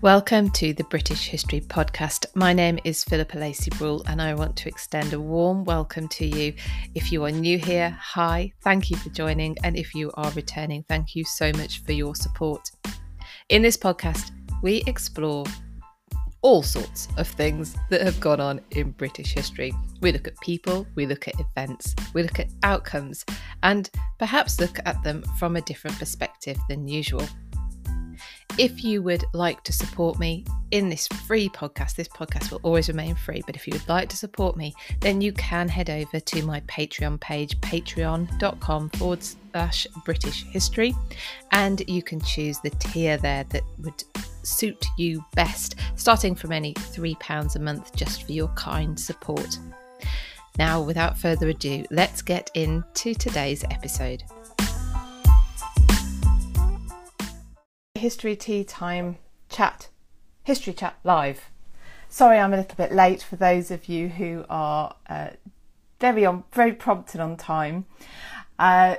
Welcome to the British History Podcast. My name is Philippa Lacey Brule, and I want to extend a warm welcome to you. If you are new here, hi, thank you for joining. And if you are returning, thank you so much for your support. In this podcast, we explore all sorts of things that have gone on in British history. We look at people, we look at events, we look at outcomes, and perhaps look at them from a different perspective than usual. If you would like to support me in this free podcast, this podcast will always remain free, but if you would like to support me, then you can head over to my Patreon page, patreon.com forward slash British history, and you can choose the tier there that would suit you best, starting from any £3 a month just for your kind support. Now, without further ado, let's get into today's episode. History Tea Time chat, History Chat Live. Sorry, I'm a little bit late for those of you who are uh, very on, very prompt and on time. Uh,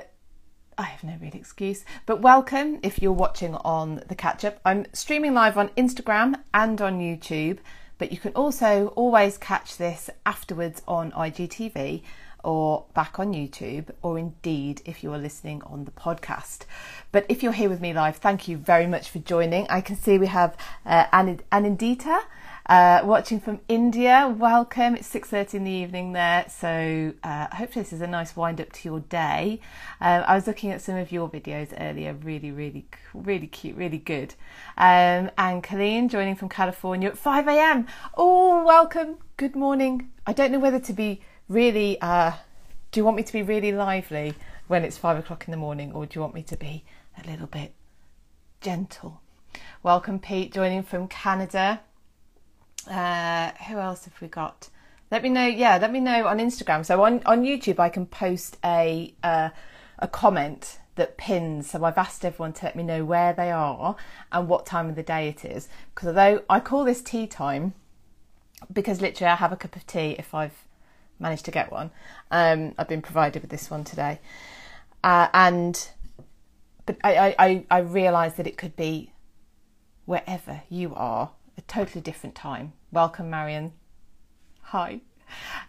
I have no real excuse, but welcome if you're watching on the catch up. I'm streaming live on Instagram and on YouTube, but you can also always catch this afterwards on IGTV or back on YouTube, or indeed if you are listening on the podcast. But if you're here with me live, thank you very much for joining. I can see we have uh, Anindita. Uh, watching from India, welcome. It's six thirty in the evening there, so uh, hopefully this is a nice wind up to your day. Um, I was looking at some of your videos earlier, really, really, really cute, really good. Um, and Colleen joining from California at five a.m. Oh, welcome. Good morning. I don't know whether to be really, uh, do you want me to be really lively when it's five o'clock in the morning, or do you want me to be a little bit gentle? Welcome, Pete, joining from Canada. Uh, who else have we got? Let me know. Yeah, let me know on Instagram. So on on YouTube, I can post a uh, a comment that pins. So I've asked everyone to let me know where they are and what time of the day it is. Because although I call this tea time, because literally I have a cup of tea if I've managed to get one. Um, I've been provided with this one today, uh, and but I I, I realised that it could be wherever you are, a totally different time. Welcome, Marion. Hi.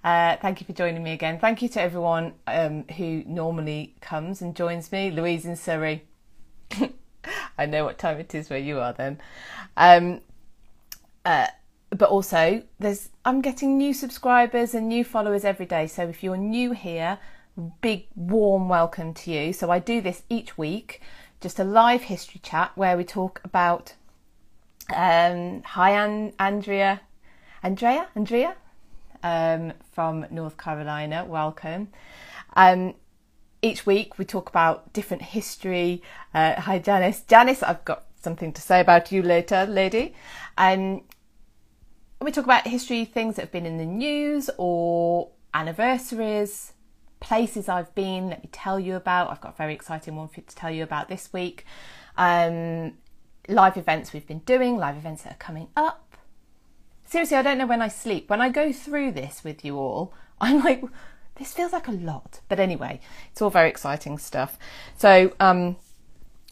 Uh, thank you for joining me again. Thank you to everyone um, who normally comes and joins me. Louise in Surrey. I know what time it is where you are then. Um, uh, but also there's I'm getting new subscribers and new followers every day. So if you're new here, big warm welcome to you. So I do this each week, just a live history chat where we talk about um, hi An- Andrea, Andrea, Andrea um, from North Carolina. Welcome. Um, each week we talk about different history. Uh, hi Janice, Janice, I've got something to say about you later, lady. Um, we talk about history, things that have been in the news or anniversaries, places I've been, let me tell you about. I've got a very exciting one for to tell you about this week. Um, live events we've been doing, live events that are coming up. Seriously, I don't know when I sleep. When I go through this with you all, I'm like, this feels like a lot. But anyway, it's all very exciting stuff. So, um,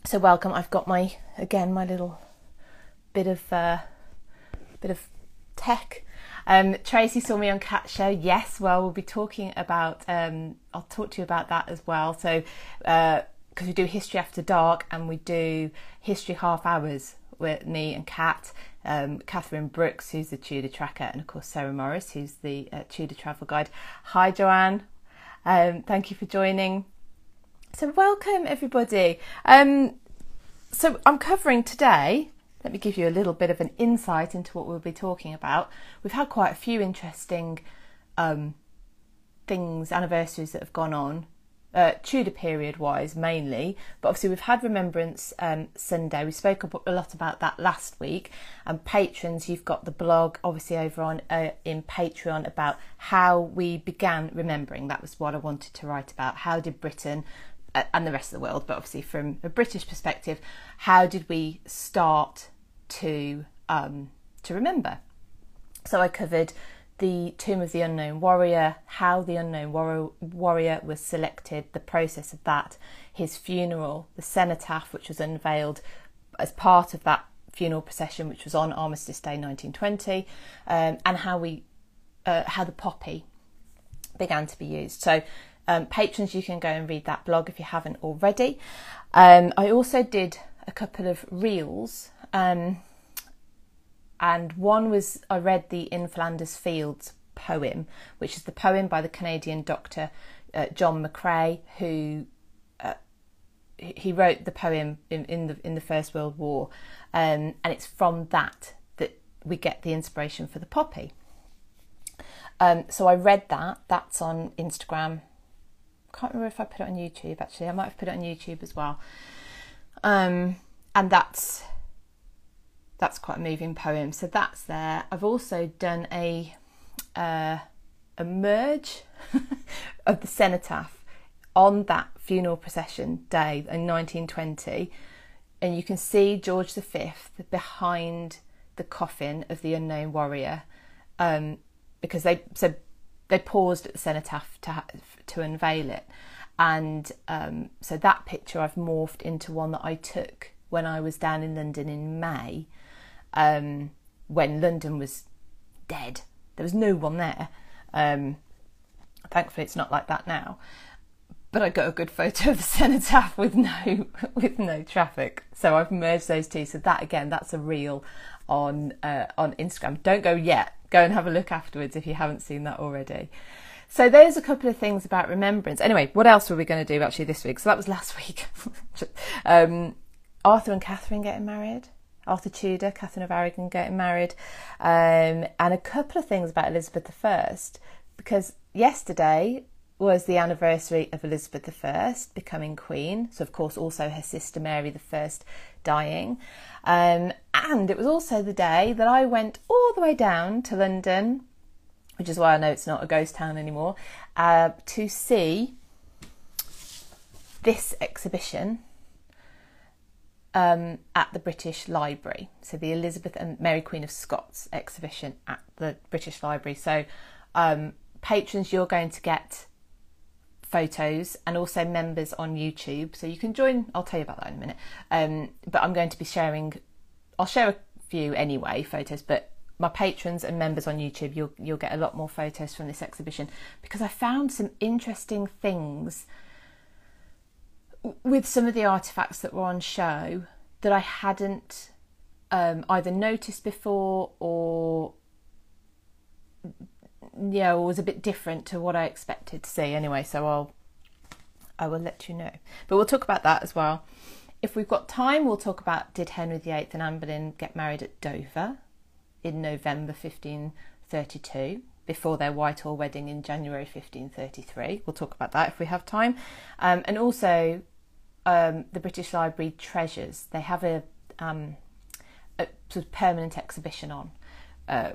so welcome. I've got my again my little bit of uh, bit of tech. Um, Tracy saw me on Cat Show. Yes, well, we'll be talking about. Um, I'll talk to you about that as well. So, because uh, we do history after dark and we do history half hours with me and Kat, um, Catherine Brooks, who's the Tudor tracker, and of course Sarah Morris, who's the uh, Tudor travel guide. Hi, Joanne. Um, thank you for joining. So, welcome everybody. Um, so, I'm covering today let me give you a little bit of an insight into what we'll be talking about. We've had quite a few interesting um, things, anniversaries that have gone on, uh, Tudor period wise mainly, but obviously we've had Remembrance um, Sunday. We spoke a lot about that last week. And patrons, you've got the blog obviously over on uh, in Patreon about how we began remembering. That was what I wanted to write about. How did Britain and the rest of the world, but obviously from a British perspective, how did we start to um, to remember? So I covered the Tomb of the Unknown Warrior, how the Unknown War- Warrior was selected, the process of that, his funeral, the cenotaph, which was unveiled as part of that funeral procession, which was on Armistice Day 1920, um, and how we uh, how the poppy began to be used. So, um, patrons, you can go and read that blog if you haven't already. Um, I also did a couple of reels, um, and one was I read the In Flanders Fields poem, which is the poem by the Canadian doctor uh, John McCrae, who uh, he wrote the poem in, in, the in the First World War, um, and it's from that that we get the inspiration for the poppy. Um, so I read that. That's on Instagram. Can't remember if I put it on YouTube. Actually, I might have put it on YouTube as well. Um, and that's that's quite a moving poem. So that's there. I've also done a uh, a merge of the cenotaph on that funeral procession day in 1920, and you can see George V behind the coffin of the unknown warrior. Um, because they so they paused at the cenotaph to to unveil it, and um, so that picture I've morphed into one that I took when I was down in London in May, um, when London was dead. There was no one there. Um, thankfully, it's not like that now. But I got a good photo of the cenotaph with no with no traffic. So I've merged those two. So that again, that's a reel on uh, on Instagram. Don't go yet go and have a look afterwards if you haven't seen that already. So there's a couple of things about remembrance. Anyway, what else were we going to do actually this week? So that was last week. um, Arthur and Catherine getting married. Arthur Tudor, Catherine of Aragon getting married, um, and a couple of things about Elizabeth I, because yesterday was the anniversary of Elizabeth I becoming queen. So, of course, also her sister Mary I dying. Um, and it was also the day that I went all the way down to London, which is why I know it's not a ghost town anymore, uh, to see this exhibition um, at the British Library. So, the Elizabeth and Mary Queen of Scots exhibition at the British Library. So, um, patrons, you're going to get photos and also members on YouTube. So you can join, I'll tell you about that in a minute. Um, but I'm going to be sharing, I'll share a few anyway, photos, but my patrons and members on YouTube, you'll, you'll get a lot more photos from this exhibition because I found some interesting things with some of the artifacts that were on show that I hadn't um, either noticed before or yeah, was a bit different to what I expected to see anyway, so I'll I will let you know. But we'll talk about that as well. If we've got time, we'll talk about did Henry VIII and Anne Boleyn get married at Dover in November 1532 before their Whitehall wedding in January 1533. We'll talk about that if we have time. Um, and also um, the British Library treasures. They have a, um, a sort of permanent exhibition on. Uh,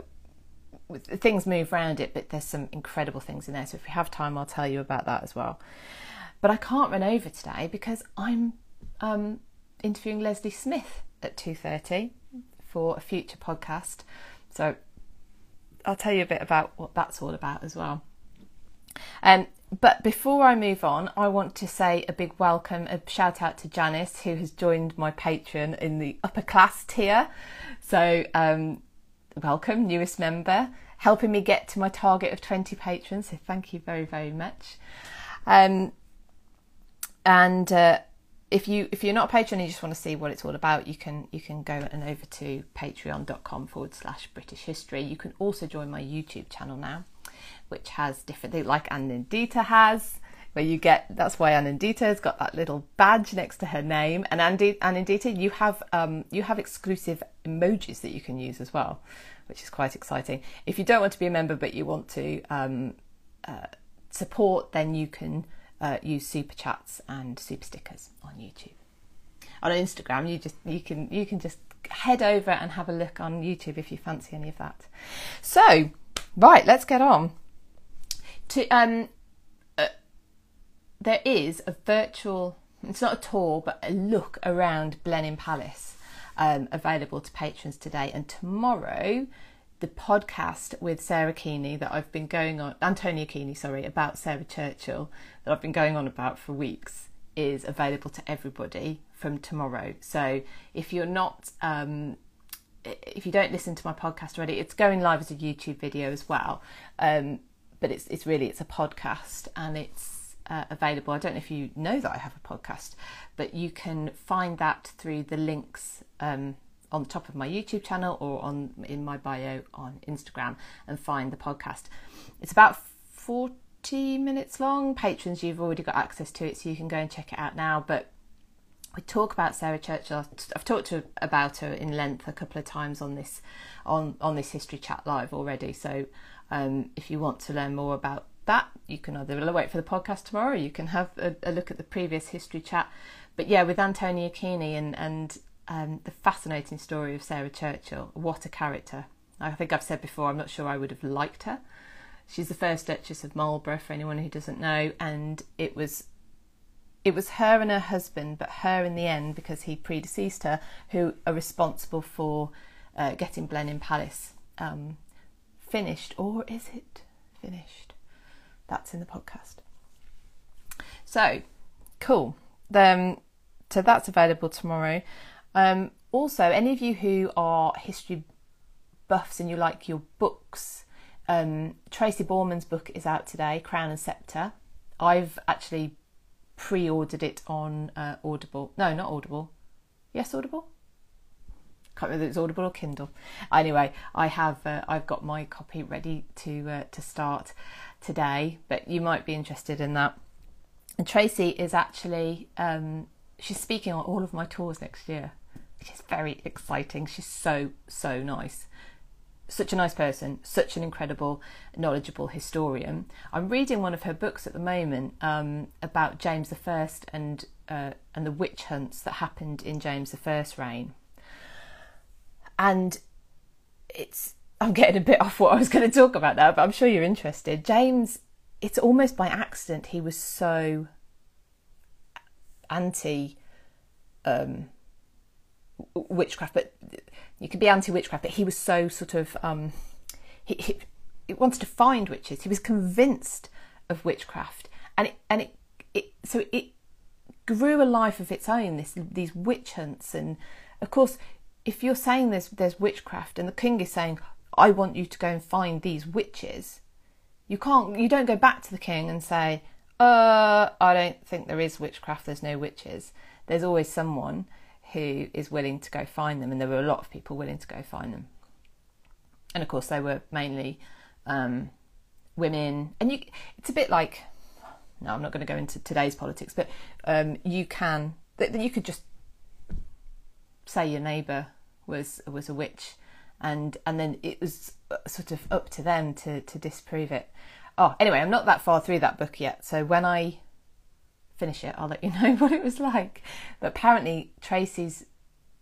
things move around it, but there's some incredible things in there. So if we have time, I'll tell you about that as well. But I can't run over today because I'm um, interviewing Leslie Smith at two thirty for a future podcast. So I'll tell you a bit about what that's all about as well. Um, but before I move on, I want to say a big welcome, a shout out to Janice, who has joined my Patreon in the upper class tier. So um, welcome, newest member, helping me get to my target of 20 patrons. So thank you very, very much. Um, and uh, if you if you're not a patron and you just want to see what it's all about, you can you can go and over to patreon.com forward slash British history. You can also join my YouTube channel now, which has different like Anindita has, where you get that's why Anindita has got that little badge next to her name. And Andi, Anindita, you have um, you have exclusive emojis that you can use as well, which is quite exciting. If you don't want to be a member but you want to um, uh, support, then you can uh, use super chats and super stickers on YouTube. On Instagram, you just you can you can just head over and have a look on YouTube if you fancy any of that. So, right, let's get on. To um, there is a virtual. It's not a tour, but a look around Blenheim Palace um, available to patrons today and tomorrow the podcast with Sarah Keeney that I've been going on, Antonia Keeney, sorry, about Sarah Churchill that I've been going on about for weeks is available to everybody from tomorrow. So if you're not um, if you don't listen to my podcast already, it's going live as a YouTube video as well. Um, but it's it's really it's a podcast and it's uh, available. I don't know if you know that I have a podcast, but you can find that through the links um, on the top of my YouTube channel or on in my bio on Instagram and find the podcast. It's about 40 minutes long. Patrons, you've already got access to it, so you can go and check it out now. But we talk about Sarah Churchill. I've talked to, about her in length a couple of times on this on on this history chat live already. So um, if you want to learn more about that, you can either wait for the podcast tomorrow, you can have a, a look at the previous history chat. But yeah, with Antonia Keeney and and um, the fascinating story of Sarah Churchill. What a character! I think I've said before. I'm not sure I would have liked her. She's the first Duchess of Marlborough, for anyone who doesn't know, and it was it was her and her husband, but her in the end, because he predeceased her, who are responsible for uh, getting Blenheim Palace um, finished. Or is it finished? That's in the podcast. So, cool. Um, so that's available tomorrow. Um, also, any of you who are history buffs and you like your books, um, Tracy Borman's book is out today, Crown and Sceptre. I've actually pre-ordered it on uh, Audible. No, not Audible. Yes, Audible. Can't remember if it's Audible or Kindle. Anyway, I have uh, I've got my copy ready to uh, to start today, but you might be interested in that. And Tracy is actually um, she's speaking on all of my tours next year, which is very exciting. She's so so nice such a nice person, such an incredible, knowledgeable historian. I'm reading one of her books at the moment um, about James I and uh, and the witch hunts that happened in James I's reign. And it's I'm getting a bit off what I was going to talk about now, but I'm sure you're interested. James, it's almost by accident he was so anti um, witchcraft, but you could be anti witchcraft, but he was so sort of um, he, he, he, wanted to find witches. He was convinced of witchcraft, and it, and it, it so it grew a life of its own. This these witch hunts, and of course, if you're saying there's there's witchcraft, and the king is saying, "I want you to go and find these witches," you can't. You don't go back to the king and say, "Uh, I don't think there is witchcraft. There's no witches." There's always someone who is willing to go find them, and there were a lot of people willing to go find them. And of course, they were mainly um, women, and you, it's a bit like no, I'm not going to go into today's politics, but um, you can you could just say your neighbour was was a witch, and and then it was uh, sort of up to them to to disprove it. Oh, anyway, I'm not that far through that book yet, so when I finish it, I'll let you know what it was like. But apparently, Tracy's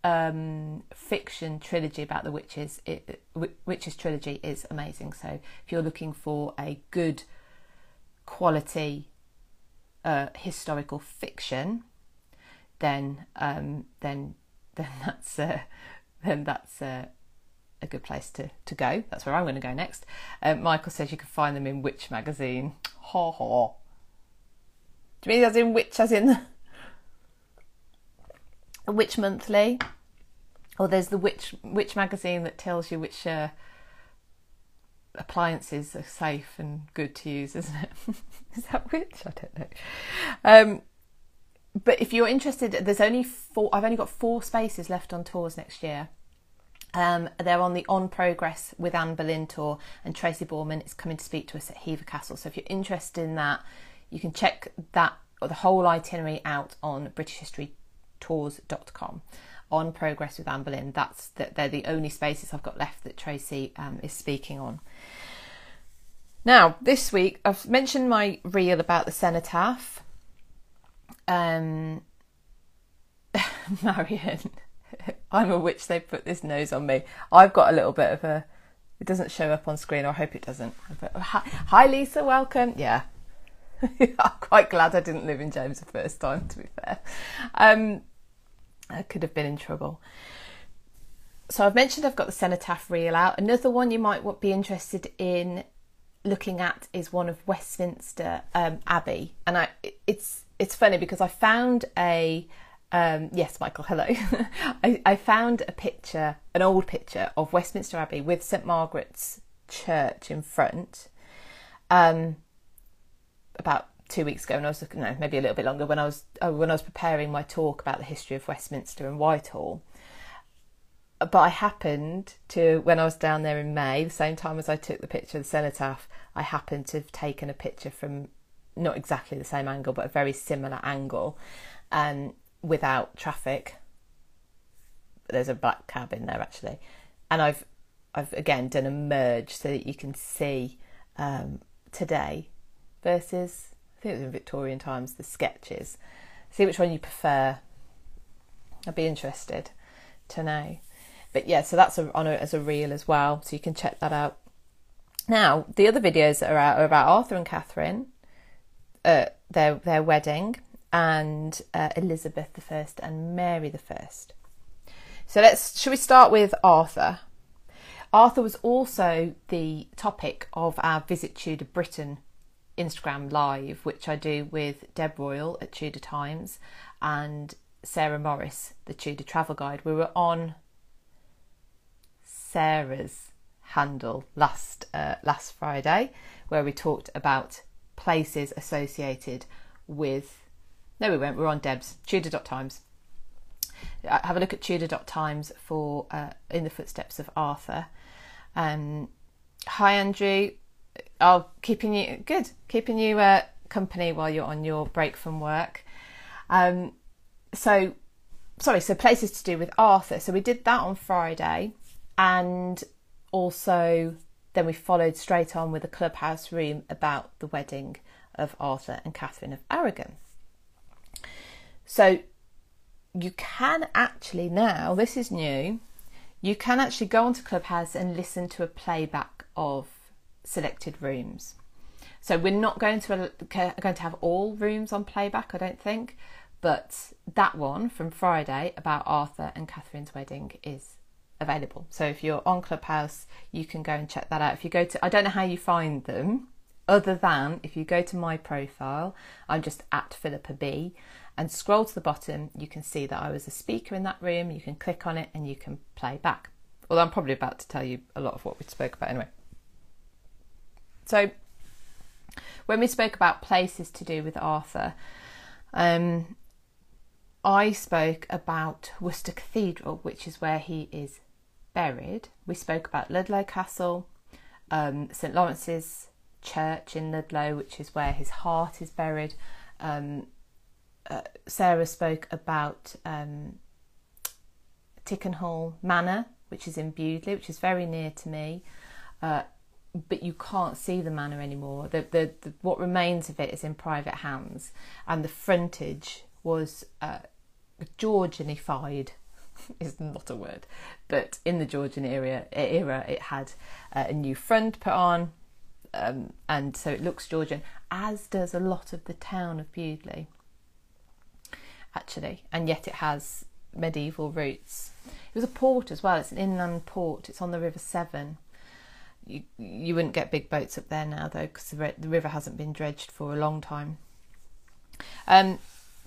um, fiction trilogy about the witches, it, witches trilogy, is amazing. So if you're looking for a good quality uh, historical fiction, then um, then then that's uh, then that's uh, a good place to, to go. That's where I'm going to go next. Uh, Michael says you can find them in Witch magazine. Ha ha. Do you mean as in which, as in a witch monthly? Or there's the witch witch magazine that tells you which uh, appliances are safe and good to use, isn't it? Is that which? I don't know. Um, but if you're interested, there's only four. I've only got four spaces left on tours next year. Um, they're on the On Progress with Anne Boleyn tour, and Tracy Borman is coming to speak to us at Hever Castle. So if you're interested in that, you can check that or the whole itinerary out on BritishHistoryTours.com on Progress with Anne Boleyn. That's that they're the only spaces I've got left that Tracy um, is speaking on. Now, this week I've mentioned my reel about the cenotaph. Um, Marion, I'm a witch. They put this nose on me. I've got a little bit of a. It doesn't show up on screen, I hope it doesn't. Hi, Lisa. Welcome. Yeah, I'm quite glad I didn't live in James the first time, to be fair. Um, I could have been in trouble. So I've mentioned I've got the cenotaph reel out. Another one you might be interested in looking at is one of Westminster um, Abbey, and I it's it's funny because I found a Um, yes, Michael, hello. I, I found a picture, an old picture of Westminster Abbey with St Margaret's Church in front. Um, about two weeks ago, when I was looking, no, maybe a little bit longer, when I was uh, when I was preparing my talk about the history of Westminster and Whitehall. But I happened to, when I was down there in May, the same time as I took the picture of the cenotaph, I happened to have taken a picture from not exactly the same angle, but a very similar angle, um, without traffic. There's a black cab in there actually, and I've I've again done a merge so that you can see um, today versus I think it was in Victorian times the sketches. See which one you prefer. I'd be interested to know. But yeah, so that's a, on a, as a reel as well, so you can check that out. Now, the other videos that are out are about Arthur and Catherine, uh, their their wedding, and uh, Elizabeth I and Mary I. So let's should we start with Arthur? Arthur was also the topic of our Visit Tudor Britain Instagram live, which I do with Deb Royal at Tudor Times and Sarah Morris, the Tudor Travel Guide. We were on Sarah's handle last uh, last Friday, where we talked about places associated with. No, we went. We are on Deb's Tudor.times. Uh, have a look at Tudor.times for uh, In the Footsteps of Arthur. Um, hi, Andrew. Oh, keeping you good, keeping you uh, company while you're on your break from work. Um, so, sorry. So places to do with Arthur. So we did that on Friday, and also then we followed straight on with a clubhouse room about the wedding of Arthur and Catherine of Aragon. So you can actually now, this is new, you can actually go onto Clubhouse and listen to a playback of selected rooms. So we're not going to uh, going to have all rooms on playback, I don't think, but that one from Friday about Arthur and Catherine's wedding is available. So if you're on Clubhouse, you can go and check that out. If you go to, I don't know how you find them, other than if you go to my profile, I'm just at Philippa B, and scroll to the bottom, you can see that I was a speaker in that room. You can click on it and you can play back. Although I'm probably about to tell you a lot of what we spoke about anyway. So, when we spoke about places to do with Arthur, um, I spoke about Worcester Cathedral, which is where he is buried. We spoke about Ludlow Castle, um, St Lawrence's Church in Ludlow, which is where his heart is buried. Um, uh, Sarah spoke about um, Tickenhill Manor, which is in Bewdley, which is very near to me. Uh, but you can't see the manor anymore. The, the, the, what remains of it is in private hands, and the frontage was uh, Georgianified is not a word, but in the Georgian era, era it had uh, a new front put on, um, and so it looks Georgian, as does a lot of the town of Bewdley, actually, and yet it has medieval roots. It was a port as well. It's an inland port. It's on the River Severn. You you wouldn't get big boats up there now though, because the, the river hasn't been dredged for a long time. Um,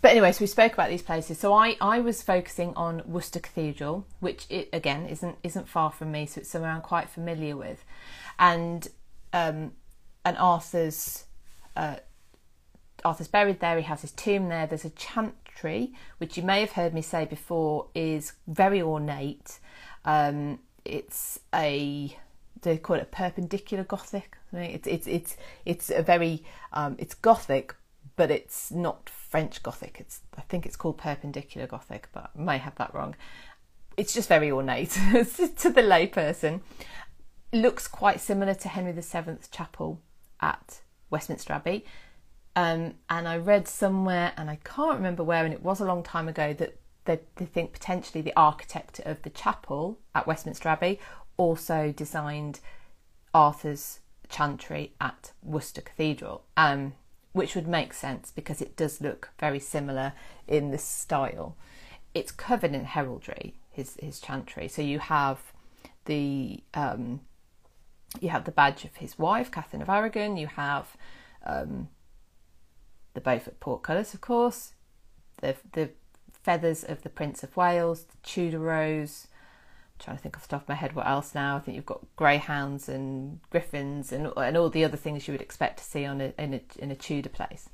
but anyway, so we spoke about these places. So I, I was focusing on Worcester Cathedral, which it, again isn't isn't far from me, so it's somewhere I'm quite familiar with, and um, and Arthur's uh, Arthur's buried there. He has his tomb there. There's a chantry, which you may have heard me say before, is very ornate. Um, it's a they call it perpendicular Gothic. It's it's it's it's a very um, it's Gothic, but it's not French Gothic. It's I think it's called Perpendicular Gothic, but I may have that wrong. It's just very ornate to the layperson. Looks quite similar to Henry VII's chapel at Westminster Abbey. Um, and I read somewhere, and I can't remember where, and it was a long time ago, that they, they think potentially the architect of the chapel at Westminster Abbey also designed Arthur's chantry at Worcester Cathedral. Um, which would make sense because it does look very similar in the style. It's covered in heraldry, his his chantry. So you have the um, you have the badge of his wife, Catherine of Aragon. You have um, the Beaufort portcullis, of course. The the feathers of the Prince of Wales, the Tudor rose. I'm trying to think off the top of my head what else now. I think you've got greyhounds and griffins and and all the other things you would expect to see on a, in a in a Tudor place.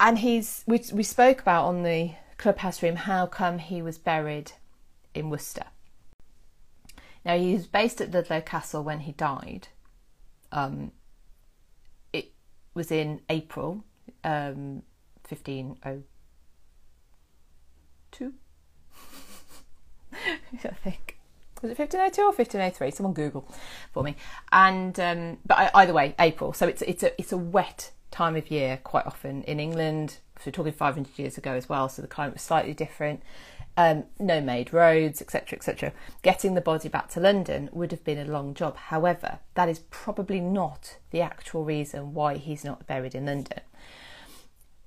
And he's we we spoke about on the clubhouse room how come he was buried in Worcester. Now he was based at Ludlow Castle when he died. Um, it was in April um, 1502. I think was it 1502 or 1503? Someone Google for me. And um, but either way, April. So it's it's a it's a wet time of year quite often in England. So we're talking 500 years ago as well. So the climate was slightly different. Um, no made roads, etc., etc. Getting the body back to London would have been a long job. However, that is probably not the actual reason why he's not buried in London.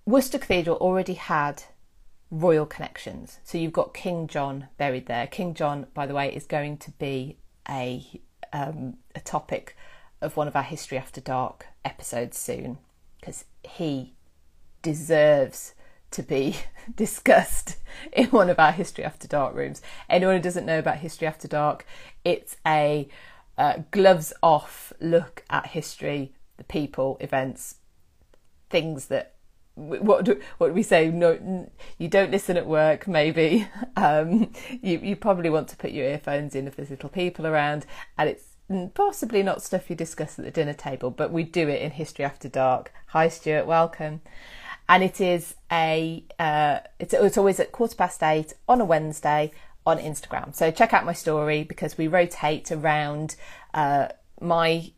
Worcester Cathedral already had royal connections. So you've got King John buried there. King John, by the way, is going to be a um, a topic of one of our History After Dark episodes soon because he deserves to be discussed in one of our History After Dark rooms. Anyone who doesn't know about History After Dark, it's a uh, gloves off look at history, the people, events, things that what do, what do we say? No, you don't listen at work. Maybe um, you you probably want to put your earphones in if there's little people around, and it's possibly not stuff you discuss at the dinner table. But we do it in History After Dark. Hi, Stuart. Welcome. And it is a uh, it's it's always at quarter past eight on a Wednesday on Instagram. So check out my story because we rotate around uh, my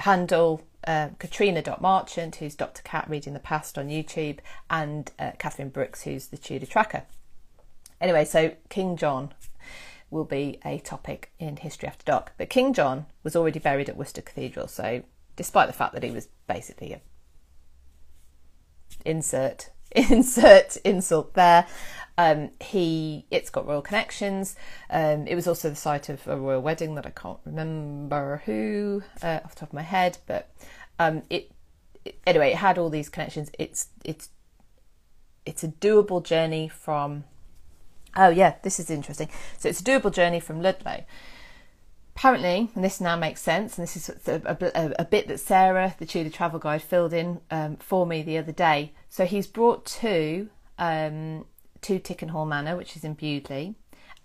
handle uh, Katrina.Marchant, who's Dr. Cat Reading the Past on YouTube, and uh, Catherine Brooks, who's the Tudor Tracker. Anyway, so King John will be a topic in History After Dark. But King John was already buried at Worcester Cathedral, so despite the fact that he was basically a insert insert insult there. Um, he it's got royal connections. Um, it was also the site of a royal wedding that I can't remember who uh, off the top of my head, but um, it, it, anyway it had all these connections. It's it's it's a doable journey from. Oh yeah, this is interesting. So it's a doable journey from Ludlow. Apparently, and this now makes sense, and this is a, a, a bit that Sarah, the Tudor travel guide, filled in um, for me the other day. So he's brought two um, to Tickenhill Manor, which is in Bewdley,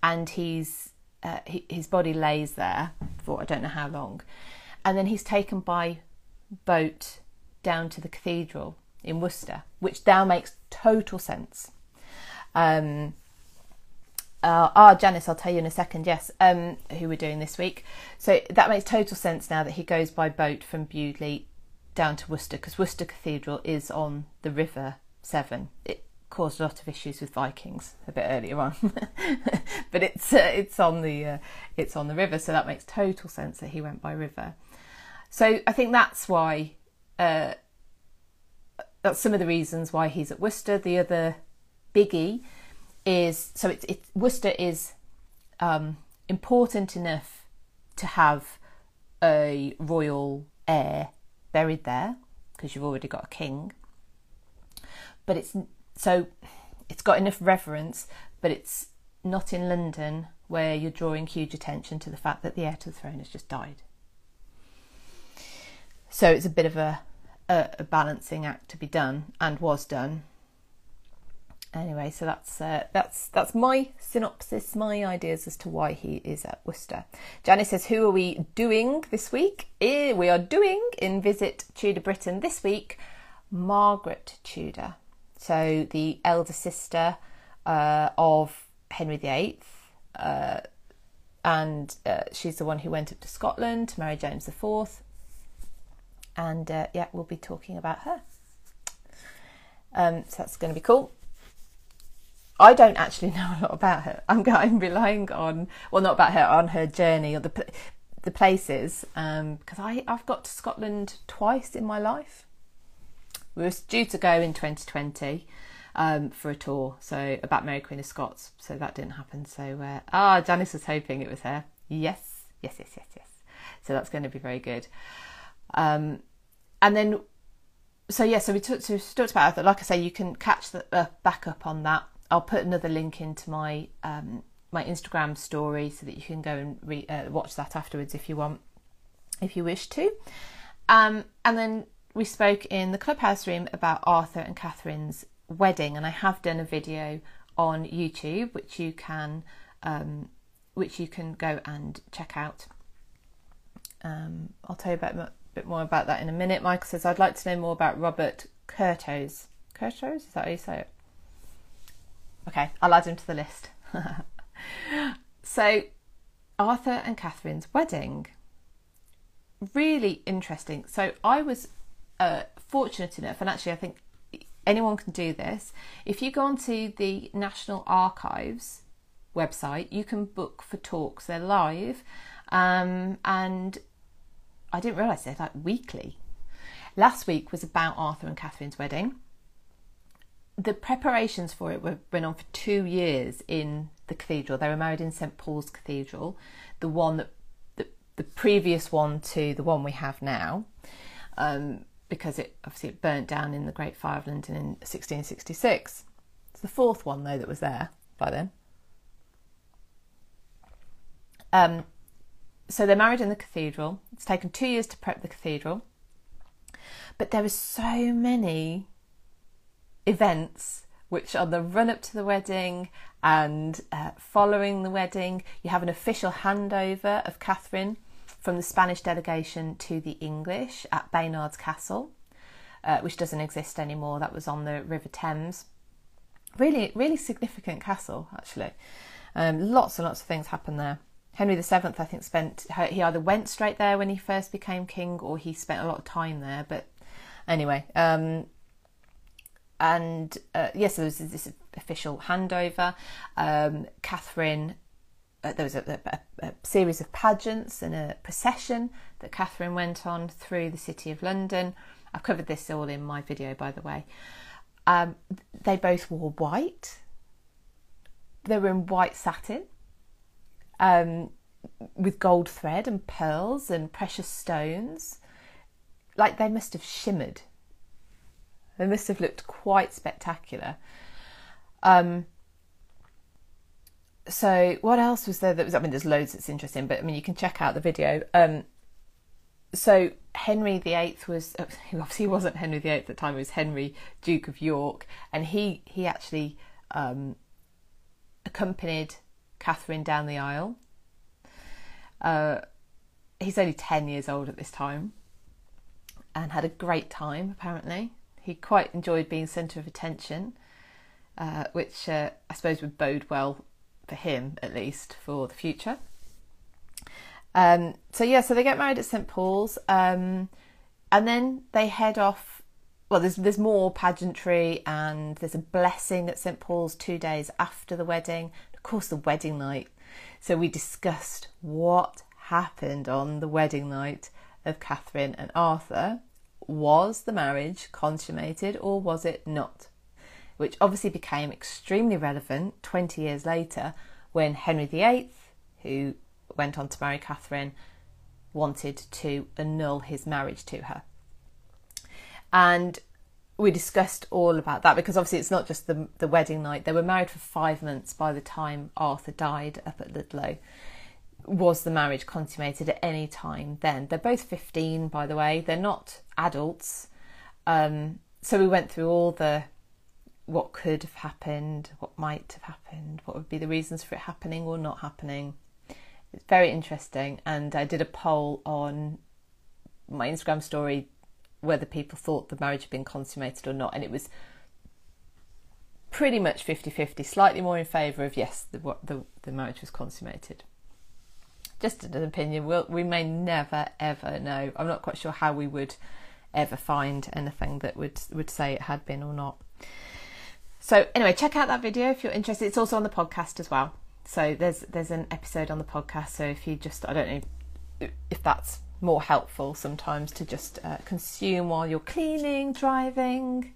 and he's uh, he, his body lays there for I don't know how long, and then he's taken by boat down to the cathedral in Worcester, which now makes total sense. Um, uh, ah, Janice, I'll tell you in a second. Yes, um, who we're doing this week. So that makes total sense now that he goes by boat from Bewdley down to Worcester because Worcester Cathedral is on the River Severn. It, caused a lot of issues with Vikings a bit earlier on, but it's uh, it's on the uh, it's on the river, so that makes total sense that he went by river. So I think that's why uh, that's some of the reasons why he's at Worcester. The other biggie is so it's it, Worcester is um, important enough to have a royal heir buried there because you've already got a king, but it's so it's got enough reverence, but it's not in London where you're drawing huge attention to the fact that the heir to the throne has just died. So it's a bit of a, a, a balancing act to be done and was done. Anyway, so that's uh, that's that's my synopsis, my ideas as to why he is at Worcester. Janice says, "Who are we doing this week? Eh, we are doing in Visit Tudor Britain this week, Margaret Tudor." so the elder sister uh, of Henry VIII, uh, and uh, she's the one who went up to Scotland to marry James IV. And uh, yeah, we'll be talking about her. Um, so that's going to be cool. I don't actually know a lot about her. I'm, relying on, well, not about her, on her journey or the the places, because um, I I've got to Scotland twice in my life. We were due to go in 2020 um, for a tour, so about Mary Queen of Scots. So that didn't happen. So uh, ah, Janice was hoping it was her. Yes, yes, yes, yes, yes. So that's going to be very good. Um, and then, so yeah, so we, talked, so we talked about that. Like I say, you can catch the uh, back up on that I'll put another link into my um, my Instagram story so that you can go and re- uh, watch that afterwards if you want, if you wish to. Um, and then we spoke in the clubhouse room about Arthur and Catherine's wedding, and I have done a video on YouTube which you can um, which you can go and check out. Um, I'll tell you about, a bit more about that in a minute. Michael says, I'd like to know more about Robert Curthose. Curthose? Is that how you say it? Okay, I'll add him to the list. so, Arthur and Catherine's wedding. Really interesting. So, I was uh, fortunate enough, and actually, I think anyone can do this. If you go onto the National Archives website, you can book for talks. They're live, um, and I didn't realise they're like weekly. Last week was about Arthur and Catherine's wedding. The preparations for it were, went on for two years in the cathedral. They were married in St Paul's Cathedral, the one that the, the previous one to the one we have now. Um, because it obviously it burnt down in the Great Fire of London in 1666. It's the fourth one though that was there by then. Um, so they're married in the cathedral. It's taken two years to prep the cathedral, but there are so many events which are the run up to the wedding and uh, following the wedding. You have an official handover of Catherine from the Spanish delegation to the English at Baynard's Castle, uh, which doesn't exist anymore. That was on the River Thames. Really, really significant castle, actually. Um, lots and lots of things happen there. Henry VII, I think, spent he either went straight there when he first became king, or he spent a lot of time there. But anyway, um, and uh, yes, there was this official handover. Um, Catherine uh, there was a, a, a, series of pageants and a procession that Catherine went on through the city of London. I've covered this all in my video, by the way. Um, they both wore white. They were in white satin um, with gold thread and pearls and precious stones. Like they must have shimmered. They must have looked quite spectacular. Um, so what else was there that was i mean there's loads that's interesting but i mean you can check out the video. Um, so henry viii was obviously he obviously wasn't henry viii at the time it was henry duke of york and he he actually um, accompanied catherine down the aisle. Uh, he's only 10 years old at this time and had a great time apparently he quite enjoyed being centre of attention uh, which uh, i suppose would bode well for him at least for the future. Um, so yeah, so they get married at St Paul's, um, and then they head off. Well, there's there's more pageantry, and there's a blessing at St Paul's two days after the wedding. Of course, the wedding night. So we discussed what happened on the wedding night of Catherine and Arthur. Was the marriage consummated or was it not? which obviously became extremely relevant 20 years later when Henry VIII, who went on to marry Catherine, wanted to annul his marriage to her. And we discussed all about that because obviously it's not just the, the wedding night. They were married for five months by the time Arthur died up at Ludlow. Was the marriage consummated at any time then? They're both 15, by the way. They're not adults. Um, so we went through all the what could have happened, what might have happened, what would be the reasons for it happening or not happening. It's very interesting, and I did a poll on my Instagram story whether people thought the marriage had been consummated or not, and it was pretty much 50 50, slightly more in favour of yes, the, the, the marriage was consummated. Just an opinion, we'll, we may never ever know. I'm not quite sure how we would ever find anything that would, would say it had been or not. So anyway, check out that video if you're interested. It's also on the podcast as well. So there's there's an episode on the podcast. So if you just I don't know if that's more helpful sometimes to just uh, consume while you're cleaning, driving.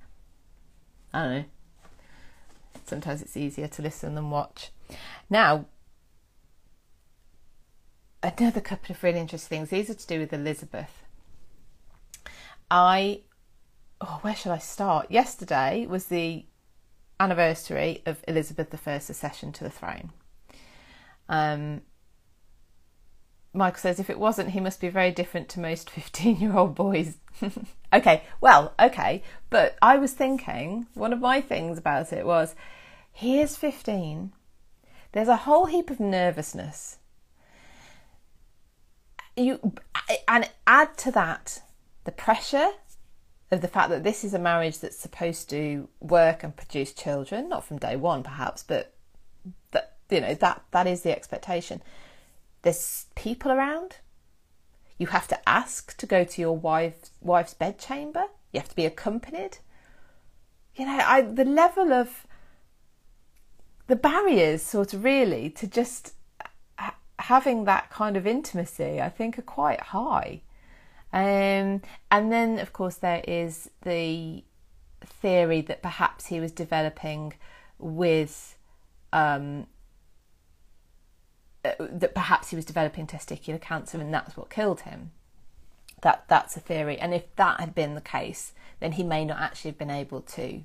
I don't know. Sometimes it's easier to listen than watch. Now, another couple of really interesting things. These are to do with Elizabeth. I, oh, where should I start? Yesterday was the anniversary of Elizabeth I's accession to the throne. Um, Michael says, if it wasn't, he must be very different to most 15 year old boys. okay, well, okay. But I was thinking, one of my things about it was, he is 15. There's a whole heap of nervousness. You and add to that the pressure of the fact that this is a marriage that's supposed to work and produce children, not from day one perhaps, but that you know that that is the expectation. There's people around. You have to ask to go to your wife's wife's bedchamber. You have to be accompanied. You know, I the level of the barriers, sort of, really, to just having that kind of intimacy, I think, are quite high. Um, and then, of course, there is the theory that perhaps he was developing with um, uh, that perhaps he was developing testicular cancer and that's what killed him. That that's a theory, and if that had been the case, then he may not actually have been able to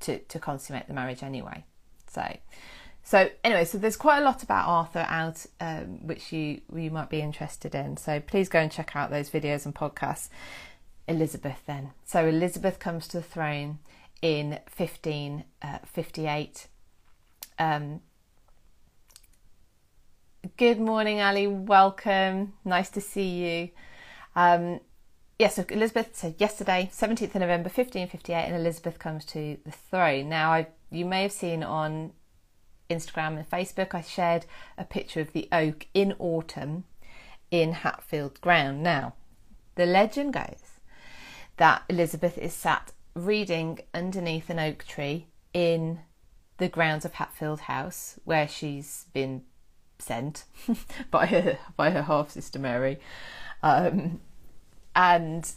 to to consummate the marriage anyway. So, so anyway, so there's quite a lot about Arthur out, um, which you you might be interested in. So please go and check out those videos and podcasts. Elizabeth, then. So Elizabeth comes to the throne in 1558. Uh, um, Good morning, Ali. Welcome. Nice to see you. Um, yes, yeah, so Elizabeth said yesterday, 17th of November 1558, and Elizabeth comes to the throne. Now, I, you may have seen on Instagram and Facebook, I shared a picture of the oak in autumn in Hatfield Ground. Now, the legend goes that Elizabeth is sat reading underneath an oak tree in the grounds of Hatfield House, where she's been sent by her by her half sister Mary, um, and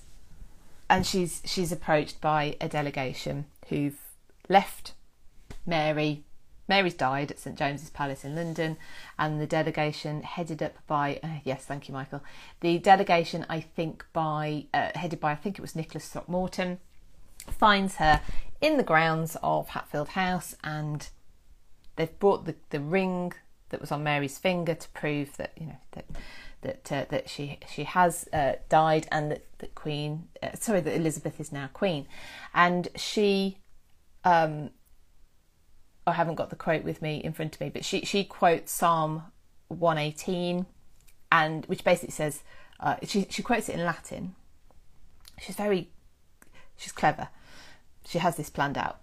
and she's she's approached by a delegation who've left Mary. Mary's died at St James's Palace in London, and the delegation headed up by uh, yes, thank you, Michael. The delegation, I think, by uh, headed by I think it was Nicholas Throckmorton, finds her in the grounds of Hatfield House, and they've brought the the ring that was on Mary's finger to prove that you know that that uh, that she she has uh, died and that the Queen uh, sorry that Elizabeth is now Queen, and she um, I haven't got the quote with me in front of me, but she she quotes Psalm one eighteen, and which basically says uh, she she quotes it in Latin. She's very she's clever. She has this planned out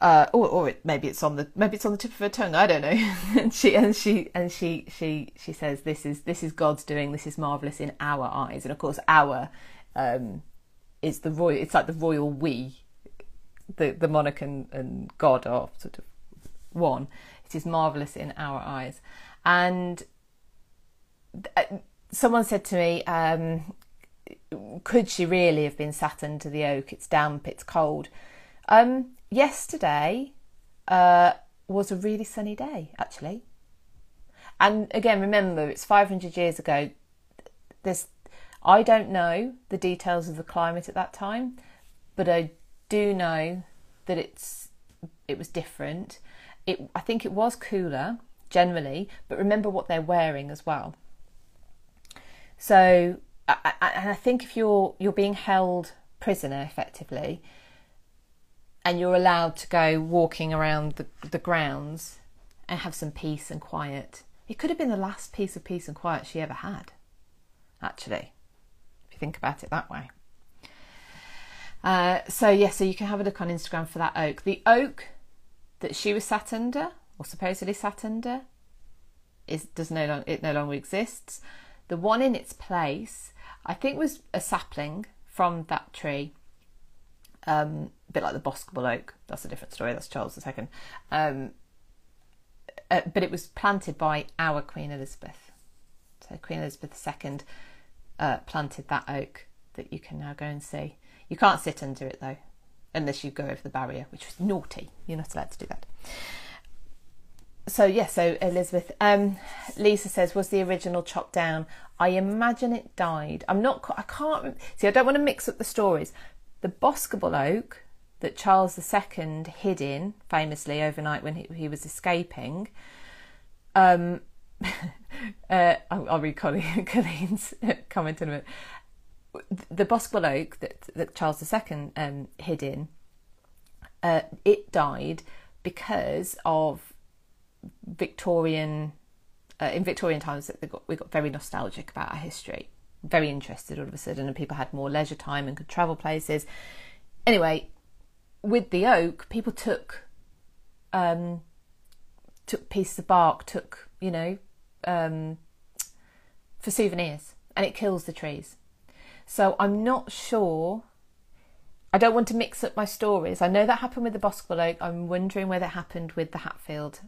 uh, or, or it, maybe it's on the maybe it's on the tip of her tongue. I don't know. and she and she and she she she says this is this is God's doing. This is marvelous in our eyes. And of course, our um, is the royal. It's like the royal we. The the monarch and, and God are sort of one. It is marvelous in our eyes. And uh, someone said to me, um, "Could she really have been sat under the oak? It's damp. It's cold." Um, yesterday uh, was a really sunny day, actually. And again, remember, it's 500 years ago. There's, I don't know the details of the climate at that time, but I do know that it's it was different. It, I think it was cooler generally, but remember what they're wearing as well. So, I, I, and I think if you're you're being held prisoner effectively, and you're allowed to go walking around the, the grounds and have some peace and quiet. It could have been the last piece of peace and quiet she ever had, actually, if you think about it that way. Uh, so, yeah, so you can have a look on Instagram for that oak. The oak that she was sat under, or supposedly sat under, is does no long, it no longer exists. The one in its place, I think, was a sapling from that tree um, a bit like the Boscobel oak. That's a different story. That's Charles II. Um, uh, but it was planted by our Queen Elizabeth. So Queen Elizabeth II uh, planted that oak that you can now go and see. You can't sit under it though, unless you go over the barrier, which was naughty. You're not allowed to do that. So yeah, so Elizabeth. Um, Lisa says, was the original chopped down? I imagine it died. I'm not. I can't see. I don't want to mix up the stories the Boscobel oak that Charles II hid in famously overnight when he, he was escaping. Um, uh, I'll, I'll, read Colleen, Colleen's comment in a minute. The Boscombe oak that, that Charles II um, hid in, uh, it died because of Victorian. Uh, in Victorian times, we got, we got very nostalgic about our history, very interested all of a sudden, and people had more leisure time and could travel places. Anyway, with the oak, people took um, took pieces of bark, took you know um, for souvenirs, and it kills the trees. So I'm not sure. I don't want to mix up my stories. I know that happened with the Boscombe oak. I'm wondering whether it happened with the Hatfield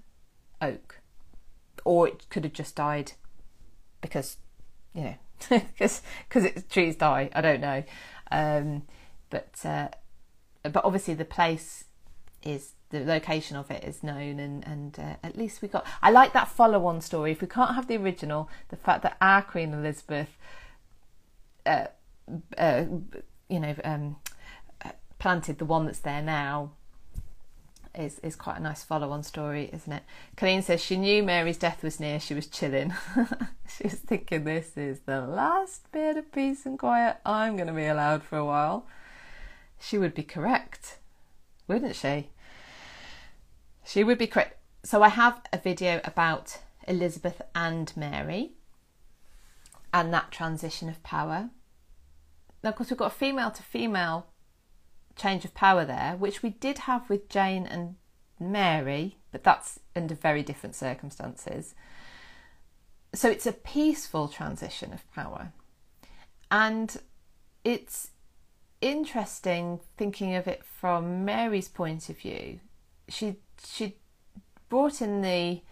oak, or it could have just died because you know because because trees die. I don't know, um, but uh, but obviously the place is the location of it is known and and uh, at least we got I like that follow on story if we can't have the original the fact that our Queen Elizabeth uh, uh, you know um, planted the one that's there now is is quite a nice follow on story isn't it Colleen says she knew Mary's death was near she was chilling she was thinking this is the last bit of peace and quiet I'm going to be allowed for a while she would be correct, wouldn't she? She would be correct. So I have a video about Elizabeth and Mary and that transition of power. Now, of course, we've got a female to female change of power there, which we did have with Jane and Mary, but that's under very different circumstances. So it's a peaceful transition of power. And it's interesting thinking of it from Mary's point of view. She she brought in the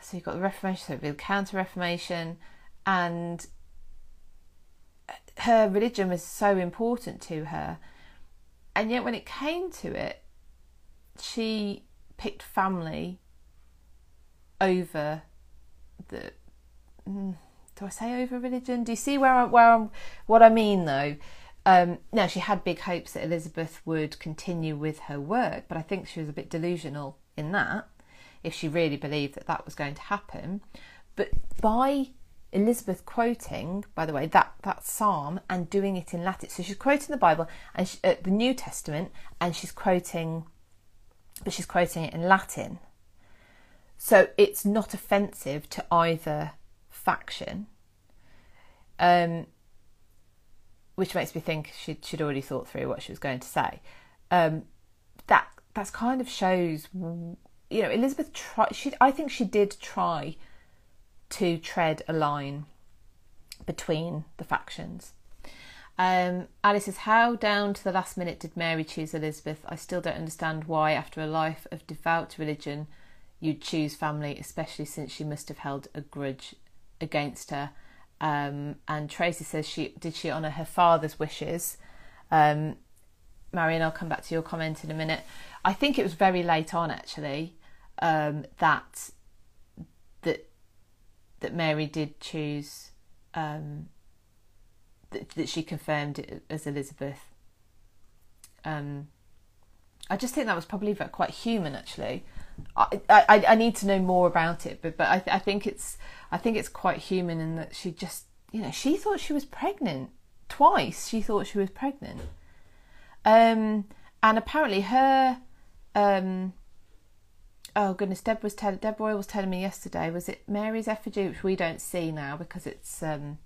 so you've got the Reformation, so the Counter Reformation, and her religion was so important to her, and yet when it came to it, she picked family over the. Mm, do I say over religion? Do you see where I, where I'm, what I mean though? Um, now, she had big hopes that Elizabeth would continue with her work, but I think she was a bit delusional in that, if she really believed that that was going to happen. But by Elizabeth quoting, by the way, that, that psalm and doing it in Latin, so she's quoting the Bible and she, uh, the New Testament, and she's quoting, but she's quoting it in Latin. So it's not offensive to either faction. Um, which makes me think she'd, she'd already thought through what she was going to say. Um, that that's kind of shows, you know, Elizabeth tried. She, I think she did try to tread a line between the factions. Um, Alice says, How down to the last minute did Mary choose Elizabeth? I still don't understand why, after a life of devout religion, you'd choose family, especially since she must have held a grudge against her. Um, and Tracy says she did she honour her father's wishes. Um, Marion, I'll come back to your comment in a minute. I think it was very late on actually um, that that that Mary did choose um, that, that she confirmed it as Elizabeth. Um, I just think that was probably quite human actually. I, I, I need to know more about it, but but I, I think it's I think it's quite human in that she just you know she thought she was pregnant twice. She thought she was pregnant, um, and apparently her um, oh goodness, Deb was telling Deb Royal was telling me yesterday. Was it Mary's effigy, which we don't see now because it's um,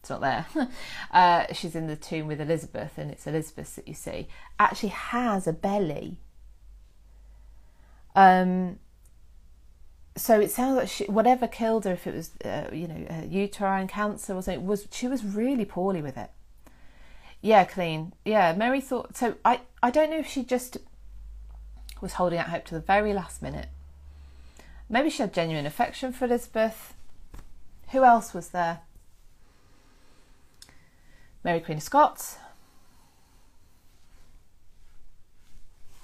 it's not there. uh, she's in the tomb with Elizabeth, and it's Elizabeth that you see. Actually, has a belly um, so it sounds like she, whatever killed her, if it was uh, you know uh, uterine cancer or something, was she was really poorly with it. Yeah, Colleen. Yeah, Mary thought so. I I don't know if she just was holding out hope to the very last minute. Maybe she had genuine affection for Elizabeth. Who else was there? Mary Queen of Scots.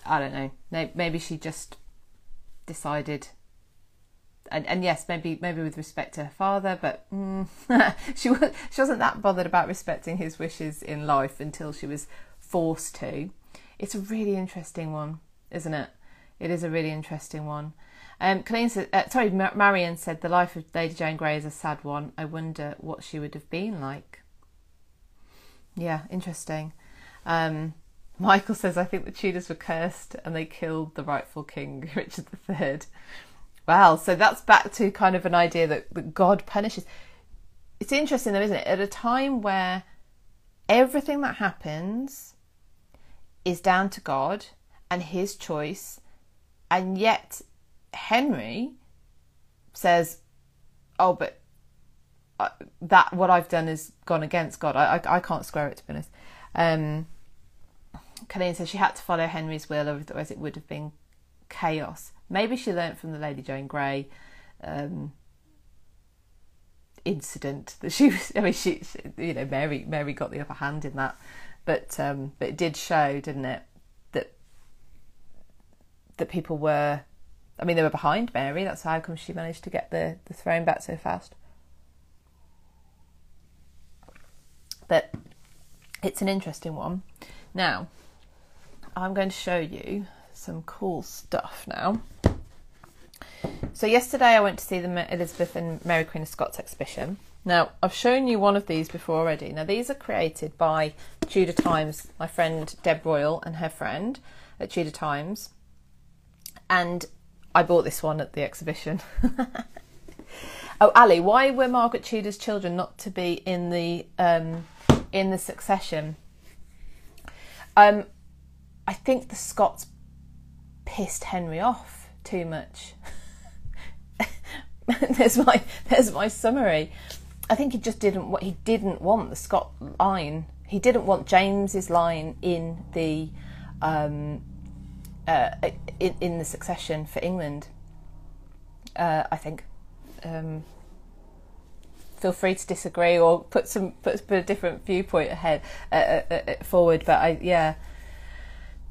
I don't know. Maybe she just decided and, and, yes, maybe maybe with respect to her father, but mm, she was she wasn't that bothered about respecting his wishes in life until she was forced to. it's a really interesting one, isn't it? It is a really interesting one. Um, Colleen said, uh, sorry, Marion said the life of Lady Jane Grey is a sad one. I wonder what she would have been like. Yeah, interesting. Um, Michael says, I think the Tudors were cursed and they killed the rightful king, Richard III. Well, so that's back to kind of an idea that, that God punishes. It's interesting though, isn't it? At a time where everything that happens is down to God and his choice, and yet Henry says, Oh, but uh, that what I've done has gone against God. I, I, I can't square it to be honest. Um, Colleen says she had to follow Henry's will, otherwise it would have been chaos. Maybe she learnt from the Lady Jane Grey um, incident that she was. I mean, she, you know, Mary Mary got the upper hand in that, but um, but it did show, didn't it, that people were. I mean, they were behind Mary. That's how come she managed to get the the throne back so fast. But it's an interesting one. Now, I'm going to show you some cool stuff now. So yesterday I went to see the Elizabeth and Mary Queen of Scots exhibition. Now I've shown you one of these before already. Now these are created by Tudor Times, my friend Deb Royal and her friend at Tudor Times, and I bought this one at the exhibition. oh, Ali, why were Margaret Tudor's children not to be in the um, in the succession? Um, I think the Scots pissed Henry off too much. there's my there's my summary. I think he just didn't what he didn't want the Scott line. He didn't want James's line in the um, uh, in, in the succession for England. Uh, I think. Um, feel free to disagree or put some put, put a different viewpoint ahead uh, uh, uh forward. But I yeah,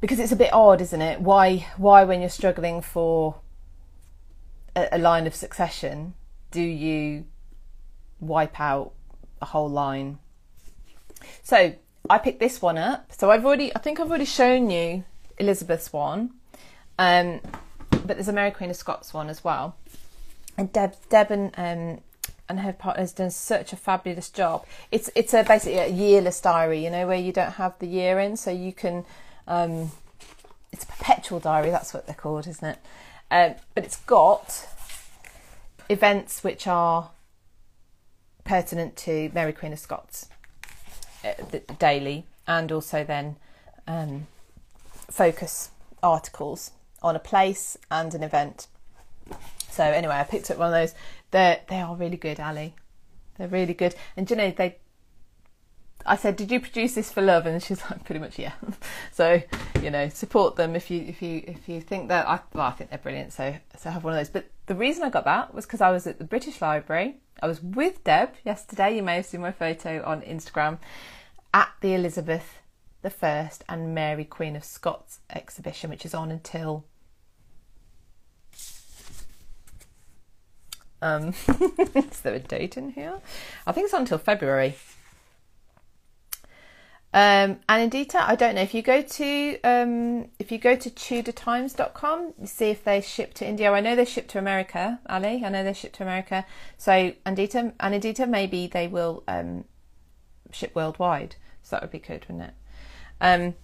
because it's a bit odd, isn't it? Why why when you're struggling for a, a line of succession do you wipe out a whole line? So I picked this one up. So I've already I think I've already shown you Elizabeth's one, um, but there's a Mary Queen of Scots one as well. And Deb Deb and um, and her partner has done such a fabulous job. It's it's a basically a yearless diary, you know, where you don't have the year in, so you can um, it's a perpetual diary. That's what they're called, isn't it? Um, but it's got events which are pertinent to Mary Queen of Scots uh, daily, and also then um, focus articles on a place and an event. So anyway, I picked up one of those. They they are really good, Ali. They're really good, and you know they I said, "Did you produce this for love?" And she's like, "Pretty much, yeah." so, you know, support them if you if you if you think that. I, well, I think they're brilliant. So, so have one of those. But the reason I got that was because I was at the British Library. I was with Deb yesterday. You may have seen my photo on Instagram at the Elizabeth the First and Mary Queen of Scots exhibition, which is on until. Um, is there a date in here? I think it's on until February. Um, Anindita, I don't know if you go to um, if you go to TudorTimes.com, you see if they ship to India. I know they ship to America, Ali. I know they ship to America. So Anindita, Anindita, maybe they will um, ship worldwide. So that would be good, wouldn't it? Um,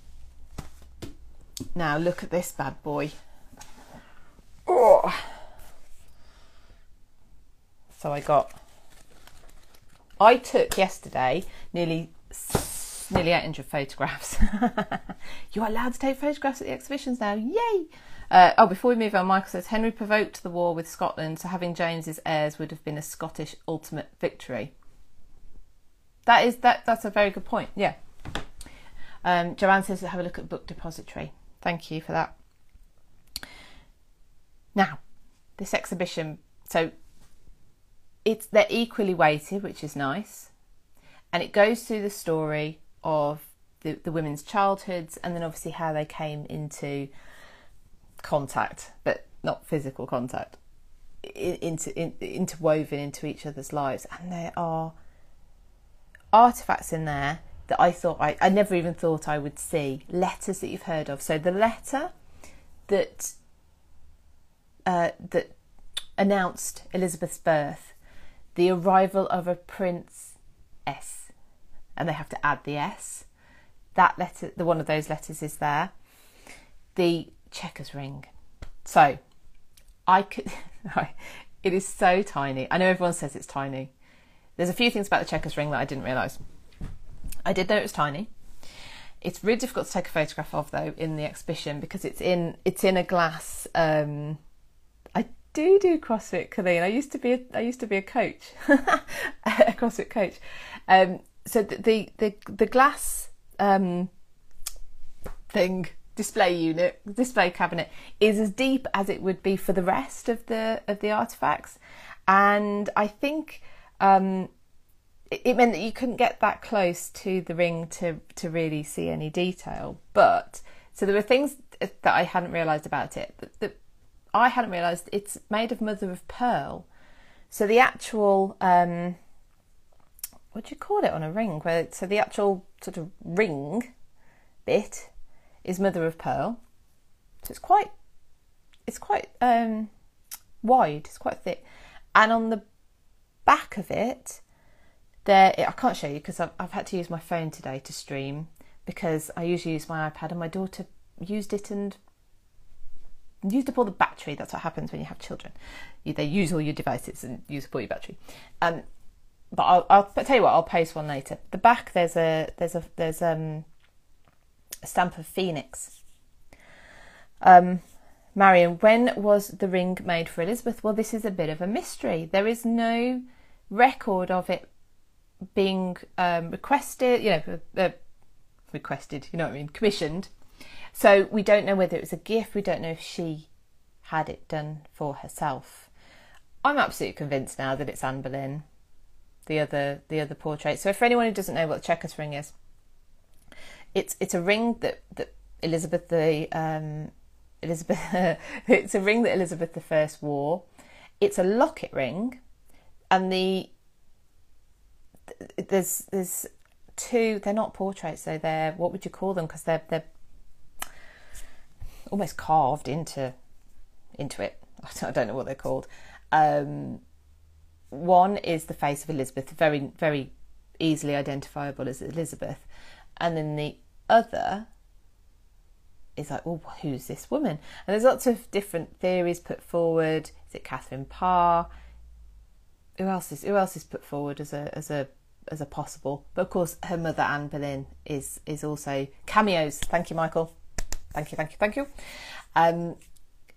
now look at this bad boy. Oh. So I got. I took yesterday nearly nearly 800 photographs. you are allowed to take photographs at the exhibitions now. Yay! Uh, oh, before we move on, Michael says Henry provoked the war with Scotland, so having James's heirs would have been a Scottish ultimate victory. That is that. That's a very good point. Yeah. Um, Joanne says have a look at Book Depository. Thank you for that. Now, this exhibition. So it's they're equally weighted, which is nice, and it goes through the story of the, the women's childhoods and then obviously how they came into contact, but not physical contact, into in, interwoven into each other's lives. And there are artifacts in there that I thought I, I never even thought I would see letters that you've heard of. So the letter that uh, that announced Elizabeth's birth, the arrival of a prince S, and they have to add the S. That letter, the one of those letters is there. The Chequers ring. So I could. it is so tiny. I know everyone says it's tiny. There's a few things about the Chequers ring that I didn't realise. I did know it was tiny. It's really difficult to take a photograph of though in the exhibition because it's in it's in a glass. Um, I do do CrossFit, Colleen. I used to be a, I used to be a coach, a CrossFit coach. Um, so the, the the the glass um, thing display unit display cabinet is as deep as it would be for the rest of the of the artifacts and i think um, it, meant that you couldn't get that close to the ring to to really see any detail but so there were things that i hadn't realized about it that, that i hadn't realized it's made of mother of pearl so the actual um, what do you call it on a ring? Where so the actual sort of ring bit is mother of pearl. So it's quite it's quite um, wide. It's quite thick, and on the back of it, there I can't show you because I've, I've had to use my phone today to stream because I usually use my iPad and my daughter used it and used up all the battery. That's what happens when you have children. You, they use all your devices and use up all your battery. Um, but I'll, I'll tell you what. I'll post one later. The back there's a there's a there's um a stamp of phoenix. Um, Marion, when was the ring made for Elizabeth? Well, this is a bit of a mystery. There is no record of it being um, requested. You know, uh, requested. You know what I mean? Commissioned. So we don't know whether it was a gift. We don't know if she had it done for herself. I'm absolutely convinced now that it's Anne Boleyn the other the other portrait. So for anyone who doesn't know what the Chequers ring is, it's it's a ring that that Elizabeth the um, Elizabeth it's a ring that Elizabeth First wore. It's a locket ring, and the there's there's two. They're not portraits, though. They're what would you call them? Because they're they're almost carved into into it. I don't know what they're called. Um, one is the face of Elizabeth, very, very easily identifiable as Elizabeth. And then the other is like, well, who's this woman? And there's lots of different theories put forward. Is it Catherine Parr? Who else is who else is put forward as a as a as a possible? But of course, her mother Anne Boleyn is is also cameos. Thank you, Michael. Thank you, thank you, thank you. Um,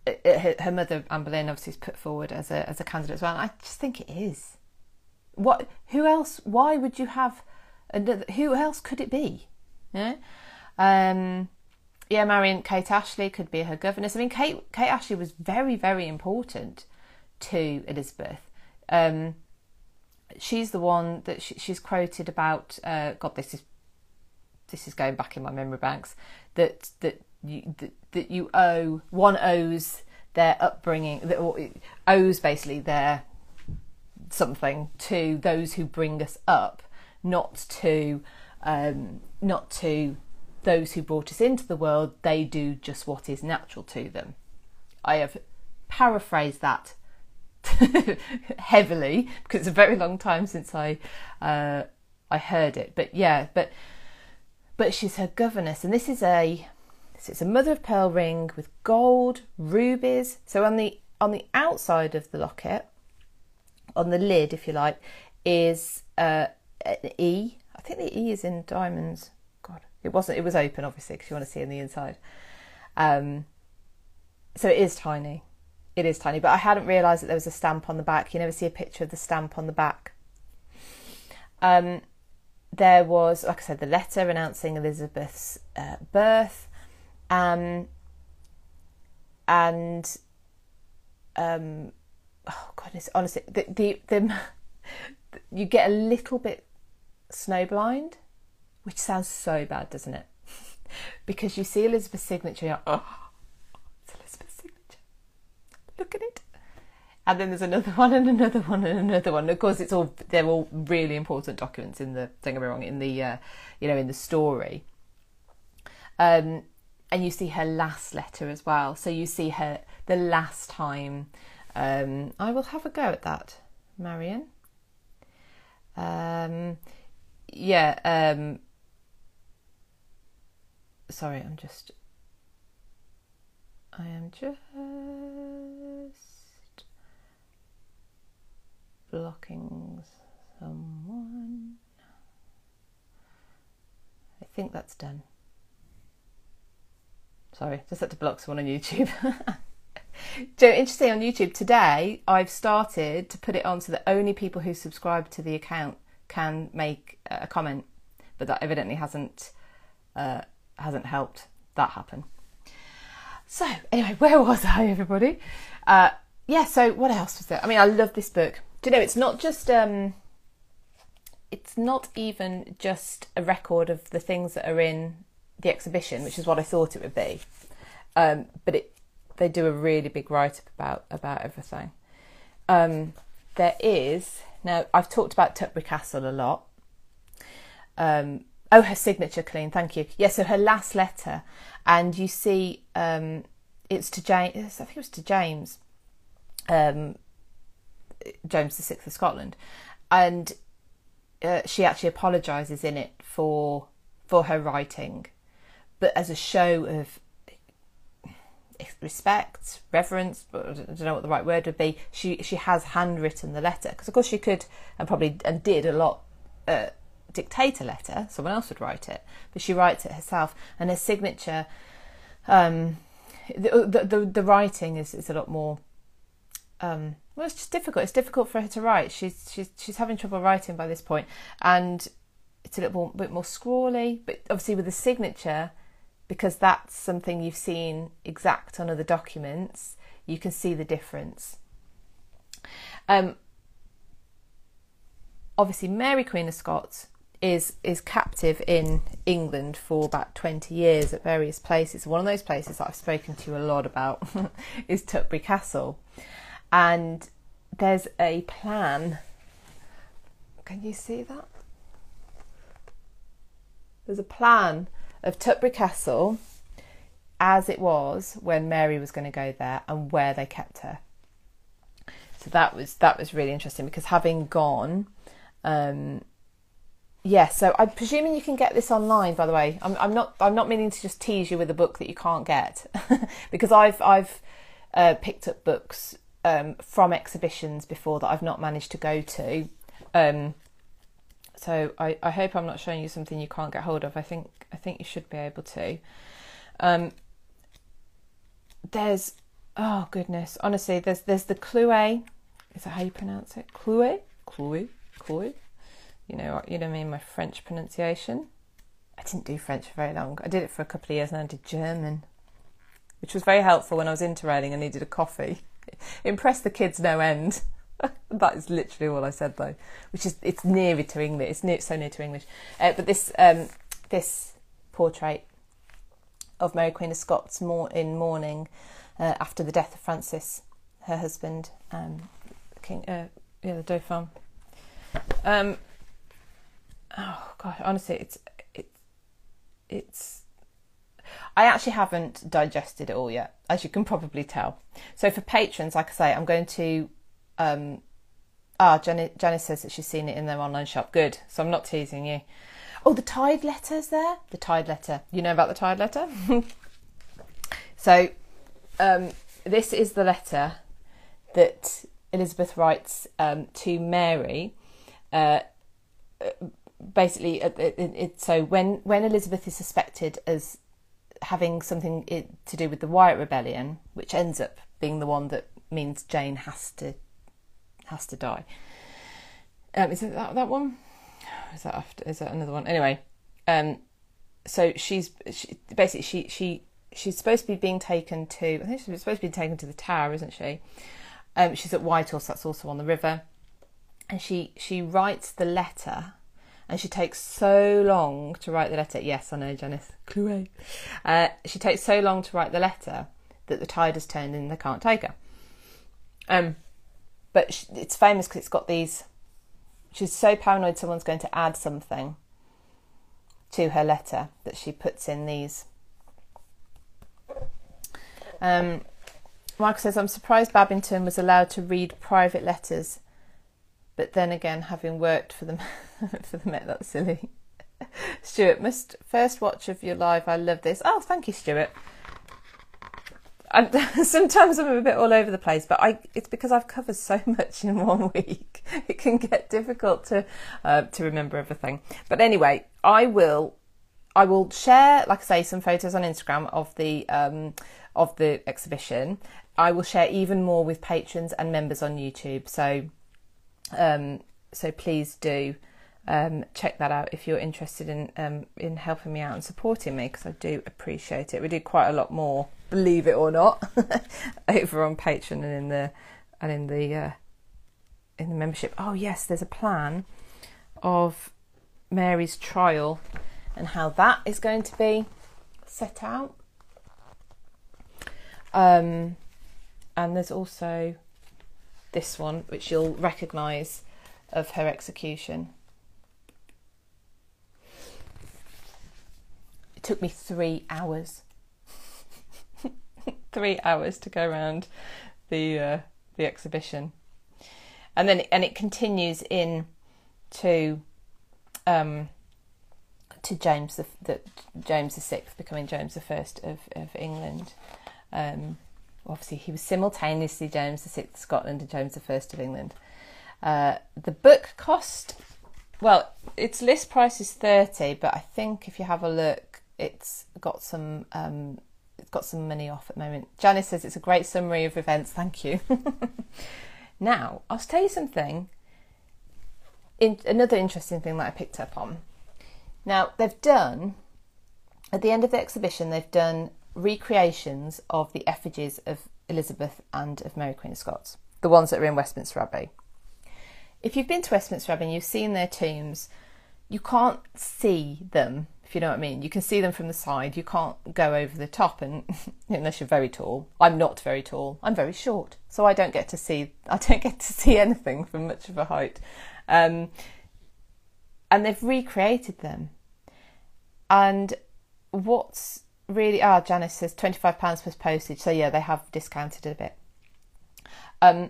her, her mother Anne Boleyn obviously is put forward as a as a candidate as well. I just think it is. What? Who else? Why would you have? Another, who else could it be? Yeah. Um, yeah, Marion Kate Ashley could be her governess. I mean, Kate Kate Ashley was very very important to Elizabeth. Um, she's the one that she, she's quoted about. Uh, God, this is this is going back in my memory banks. That that you, that, that you owe one owes their upbringing that owes basically their something to those who bring us up not to um, not to those who brought us into the world they do just what is natural to them i have paraphrased that heavily because it's a very long time since i uh, i heard it but yeah but but she's her governess and this is a so it's a mother of pearl ring with gold, rubies. So on the on the outside of the locket, on the lid, if you like, is uh, an E. I think the E is in diamonds. God, it wasn't. It was open, obviously, because you want to see in the inside. Um, so it is tiny. It is tiny, but I hadn't realised that there was a stamp on the back. You never see a picture of the stamp on the back. Um, there was, like I said, the letter announcing Elizabeth's uh, birth. Um, and um, oh goodness, honestly, the, the, the you get a little bit snowblind, which sounds so bad, doesn't it? because you see Elizabeth's signature, oh. Look at it. and then there's another one and another one and another one. Of course, it's all they're all really important documents in the don't get me wrong in the uh, you know in the story. Um, and you see her last letter as well. So you see her the last time. Um, I will have a go at that, Marion. Um, yeah. Um, sorry, I'm just. I am just blocking someone. I think that's done. Sorry, just had to block someone on YouTube. so interesting on YouTube today, I've started to put it on so that only people who subscribe to the account can make a comment, but that evidently hasn't uh, hasn't helped that happen. So anyway, where was I, everybody? Uh, yeah. So what else was there? I mean, I love this book. Do you know? It's not just um, it's not even just a record of the things that are in the exhibition, which is what I thought it would be. Um, but it, they do a really big write up about about everything. Um, there is now I've talked about Tutbury Castle a lot. Um, oh, her signature, Colleen. Thank you. Yeah, so her last letter, and you see, um, it's to James. I think it was to James, um, James the Sixth of Scotland, and uh, she actually apologises in it for for her writing but as a show of respect, reverence, but I don't know what the right word would be. She she has handwritten the letter because of course she could and probably and did a lot uh, dictate a letter. Someone else would write it, but she writes it herself, and her signature. Um, the, the, the the writing is is a lot more. Um, well, it's just difficult. It's difficult for her to write. She's she's she's having trouble writing by this point, and it's a little bit more scrawly. But obviously, with the signature, because that's something you've seen exact on other documents, you can see the difference. Um, obviously, Mary Queen of Scots is is captive in England for about 20 years at various places. One of those places that I've spoken to you a lot about is Tutbury Castle. And there's a plan. Can you see that? There's a plan of Tutbury Castle as it was when Mary was going to go there and where they kept her. So that was that was really interesting because having gone, um, yeah. So I'm presuming you can get this online. By the way, I'm, I'm not I'm not meaning to just tease you with a book that you can't get because I've I've uh, picked up books um, from exhibitions before that I've not managed to go to. Um, so I, I hope I'm not showing you something you can't get hold of. I think I think you should be able to. Um, there's oh goodness, honestly, there's there's the Clue. Is that how you pronounce it? Clue, Clue, Clue. You know what? you know I mean my French pronunciation. I didn't do French for very long. I did it for a couple of years, and I did German, which was very helpful when I was interrailing and needed a coffee. impressed the kids no end. that is literally all I said though, which is it's nearer to English. It's near, so near to English. Uh, but this um, this portrait of Mary Queen of Scots more in mourning uh, after the death of Francis, her husband, um, King, uh, yeah, the Dauphin. Um, oh God, honestly, it's it's it's. I actually haven't digested it all yet, as you can probably tell. So for patrons, like I say, I'm going to um, ah, Jenny, Jenny says that she's seen it in their online shop. Good. So I'm not teasing you. Oh, the Tide letter's there. The Tide letter. You know about the Tide letter? so, um, this is the letter that Elizabeth writes um, to Mary. Uh, basically, uh, it, it, it, so when when Elizabeth is suspected as having something to do with the Wyatt Rebellion, which ends up being the one that means Jane has to has to die. Um, is it that that one? Is that after? Is that another one? Anyway, um, so she's she, basically she she she's supposed to be being taken to. I think she's supposed to be taken to the tower, isn't she? Um, she's at Whitehorse. That's also on the river, and she she writes the letter. And she takes so long to write the letter. Yes, I know, Janice. Clue. Uh, she takes so long to write the letter that the tide has turned and they can't take her. Um, but she, it's famous because it's got these. She's so paranoid someone's going to add something to her letter that she puts in these. Um, Mark says, I'm surprised Babington was allowed to read private letters, but then again, having worked for the for the Met, that's silly. Stuart, must first watch of your live. I love this. Oh, thank you, Stuart. I'm, sometimes I'm a bit all over the place, but I, it's because I've covered so much in one week. It can get difficult to uh, to remember everything. But anyway, I will I will share, like I say, some photos on Instagram of the um, of the exhibition. I will share even more with patrons and members on YouTube. So um, so please do um, check that out if you're interested in um, in helping me out and supporting me because I do appreciate it. We do quite a lot more, believe it or not, over on Patreon and in the and in the uh, in the membership. Oh yes, there's a plan of Mary's trial and how that is going to be set out. Um, and there's also this one which you'll recognise of her execution. It took me three hours. three hours to go around the uh, the exhibition, and then and it continues in to um, to James the, the James the Sixth becoming James the First of of England. Um, obviously, he was simultaneously James Sixth of Scotland and James First of England. Uh, the book cost well, its list price is thirty, but I think if you have a look, it's got some um, it's got some money off at the moment. Janice says it's a great summary of events. Thank you. now, I'll tell you something. In, another interesting thing that I picked up on. Now they've done at the end of the exhibition, they've done recreations of the effigies of Elizabeth and of Mary Queen of Scots, the ones that are in Westminster Abbey. If you've been to Westminster Abbey and you've seen their tombs, you can't see them if you know what I mean. You can see them from the side. You can't go over the top, and unless you're very tall. I'm not very tall. I'm very short, so I don't get to see. I don't get to see anything from much of a height. Um, and they've recreated them. And what's really ah, Janice says twenty five pounds plus postage. So yeah, they have discounted it a bit. Um,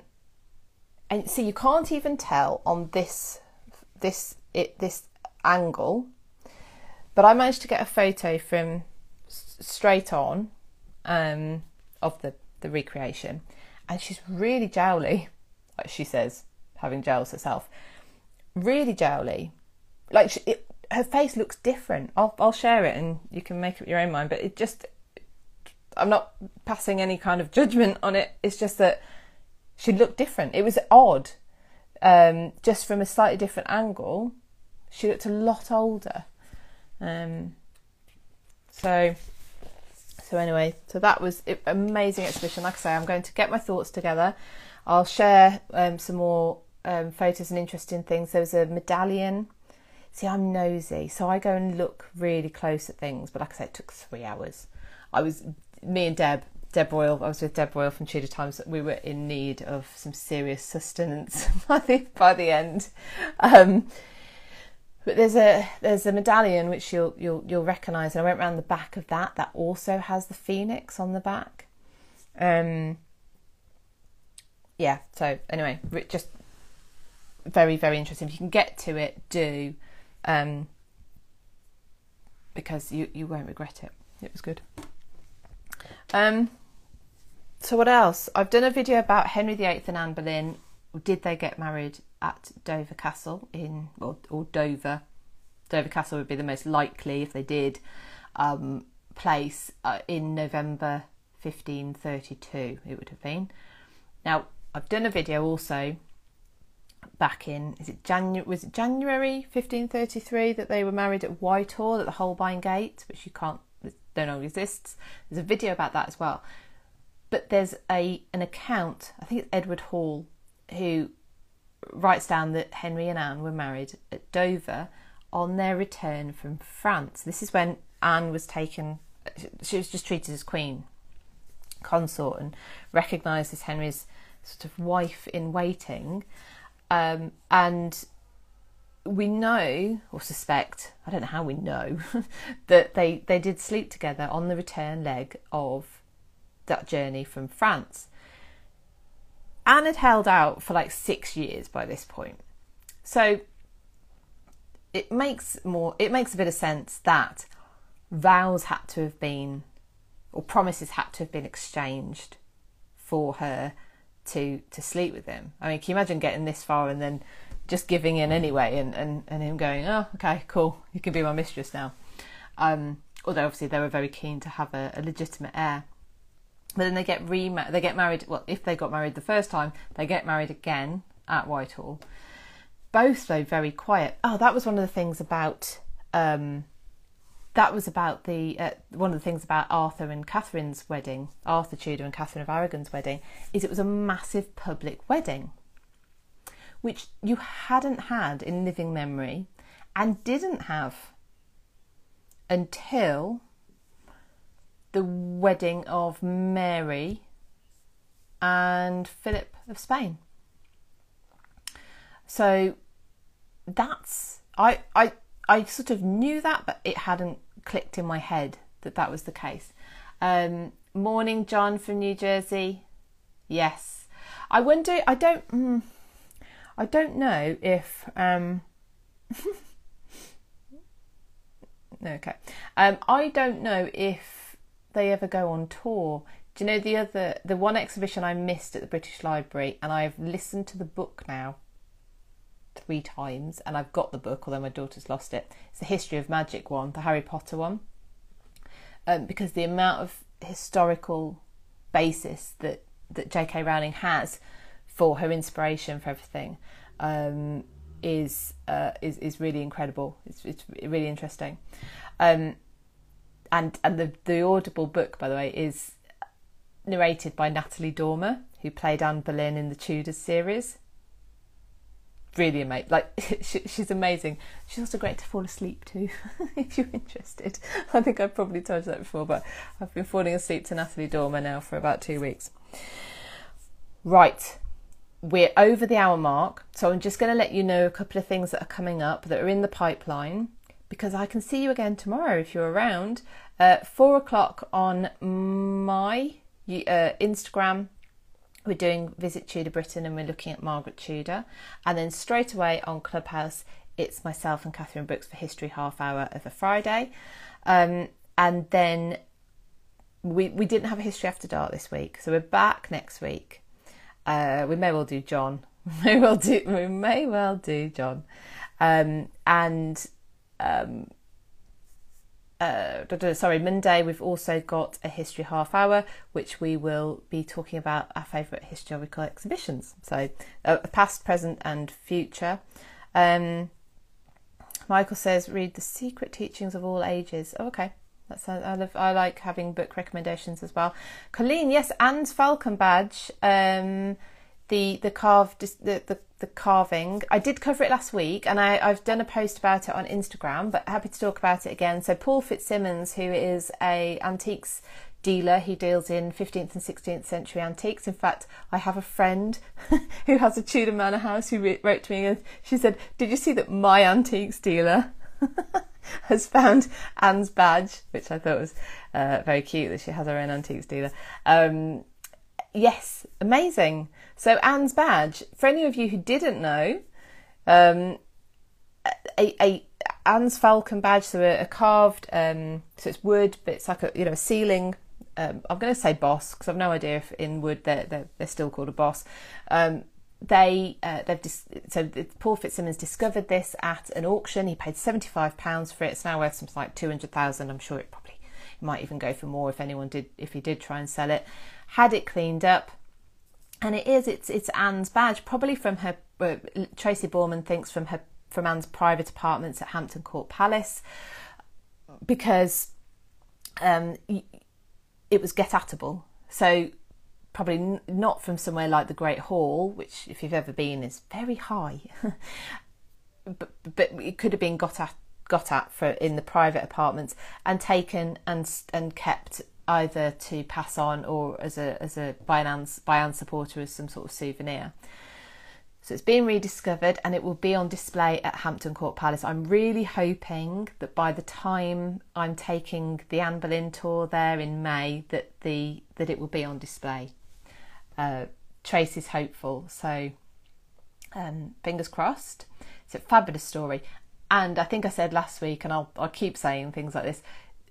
and so you can't even tell on this this it this angle but I managed to get a photo from straight on um, of the, the recreation, and she's really jowly, like she says, having jowls herself. Really jowly. Like she, it, her face looks different. I'll, I'll share it and you can make up your own mind, but it just, I'm not passing any kind of judgment on it. It's just that she looked different. It was odd. Um, just from a slightly different angle, she looked a lot older. Um, so, so anyway, so that was it, amazing exhibition. Like I say, I'm going to get my thoughts together. I'll share um, some more um, photos and interesting things. There was a medallion. See, I'm nosy, so I go and look really close at things. But like I said, it took three hours. I was me and Deb, Deb Royal. I was with Deb Royal from Tudor Times. We were in need of some serious sustenance by the by the end. Um, but there's a there's a medallion which you'll you'll you'll recognise, and I went around the back of that. That also has the phoenix on the back. Um, yeah. So anyway, just very very interesting. If you can get to it, do, um, because you you won't regret it. It was good. Um. So what else? I've done a video about Henry VIII and Anne Boleyn. Did they get married? at Dover Castle in or, or Dover. Dover Castle would be the most likely if they did um, place uh, in November 1532. It would have been. Now I've done a video also back in is it January was it January 1533 that they were married at Whitehall at the Holbein Gate, which you can't don't know exists. There's a video about that as well. But there's a an account, I think it's Edward Hall, who writes down that Henry and Anne were married at Dover on their return from France. This is when Anne was taken, she was just treated as queen, consort, and recognised as Henry's sort of wife in waiting, um, and we know or suspect I don't know how we know that they they did sleep together on the return leg of that journey from France. Anne had held out for like six years by this point, so it makes more it makes a bit of sense that vows had to have been or promises had to have been exchanged for her to to sleep with him. I mean, can you imagine getting this far and then just giving in anyway and, and, and him going, Oh, okay, cool, you can be my mistress now. Um, although obviously they were very keen to have a, a legitimate heir. But then they get re they get married well, if they got married the first time, they get married again at Whitehall. Both though very quiet. Oh, that was one of the things about um, that was about the uh, one of the things about Arthur and Catherine's wedding, Arthur Tudor and Catherine of Aragon's wedding, is it was a massive public wedding, which you hadn't had in living memory, and didn't have until the wedding of Mary and Philip of Spain. So that's I I I sort of knew that, but it hadn't clicked in my head that that was the case. Um, morning, John from New Jersey. Yes, I wonder. I don't. Mm, I don't know if. Um, okay. Um, I don't know if they ever go on tour. Do you know the other, the one exhibition I missed at the British Library, and I've listened to the book now three times, and I've got the book, although my daughter's lost it. It's the History of Magic one, the Harry Potter one, um, because the amount of historical basis that that J.K. Rowling has for her inspiration for everything um, is uh, is is really incredible. It's it's really interesting, um, and and the the Audible book, by the way, is narrated by Natalie Dormer, who played Anne Boleyn in the Tudors series really amazing. Like she, she's amazing. She's also great to fall asleep to, if you're interested. I think I've probably told you that before, but I've been falling asleep to Natalie Dormer now for about two weeks. Right, we're over the hour mark, so I'm just going to let you know a couple of things that are coming up that are in the pipeline because I can see you again tomorrow if you're around. Uh, four o'clock on my uh, Instagram we're doing Visit Tudor Britain and we're looking at Margaret Tudor. And then straight away on Clubhouse, it's myself and Catherine Brooks for History Half Hour of a Friday. Um, and then we, we didn't have a History After Dark this week, so we're back next week. Uh, we may well do John. We may well do, we may well do John. Um, and um, uh, sorry, Monday, we've also got a history half hour, which we will be talking about our favourite historical exhibitions. So, uh, past, present, and future. Um, Michael says, read The Secret Teachings of All Ages. Oh, okay. That's, I, love, I like having book recommendations as well. Colleen, yes, Anne's Falcon Badge. Um, the the carved the, the, the carving. I did cover it last week, and I, I've done a post about it on Instagram. But happy to talk about it again. So Paul Fitzsimmons, who is a antiques dealer, he deals in 15th and 16th century antiques. In fact, I have a friend who has a Tudor manor house who wrote to me and she said, "Did you see that my antiques dealer?" has found Anne's badge, which I thought was uh, very cute that she has her own antiques dealer. Um, yes, amazing. So Anne's badge, for any of you who didn't know, um, a, a Anne's falcon badge, so a, a carved, um, so it's wood, but it's like a you know a ceiling. Um, I'm going to say boss because I've no idea if in wood they're they're, they're still called a boss. Um, they uh, they've dis- so Paul Fitzsimmons discovered this at an auction. He paid seventy five pounds for it. It's now worth something like two hundred thousand. I'm sure it probably might even go for more if anyone did if he did try and sell it had it cleaned up. And it is, it's, it's Anne's badge, probably from her, uh, Tracy Borman thinks from her, from Anne's private apartments at Hampton Court Palace, because um, it was get atable. So probably n- not from somewhere like the Great Hall, which, if you've ever been, is very high. but, but it could have been got at got at for in the private apartments and taken and and kept either to pass on or as a as a by Anne supporter as some sort of souvenir. So it's been rediscovered and it will be on display at Hampton Court Palace. I'm really hoping that by the time I'm taking the Anne Boleyn tour there in May, that the that it will be on display. Uh, is hopeful, so um, fingers crossed. It's a fabulous story, and I think I said last week, and I'll I'll keep saying things like this.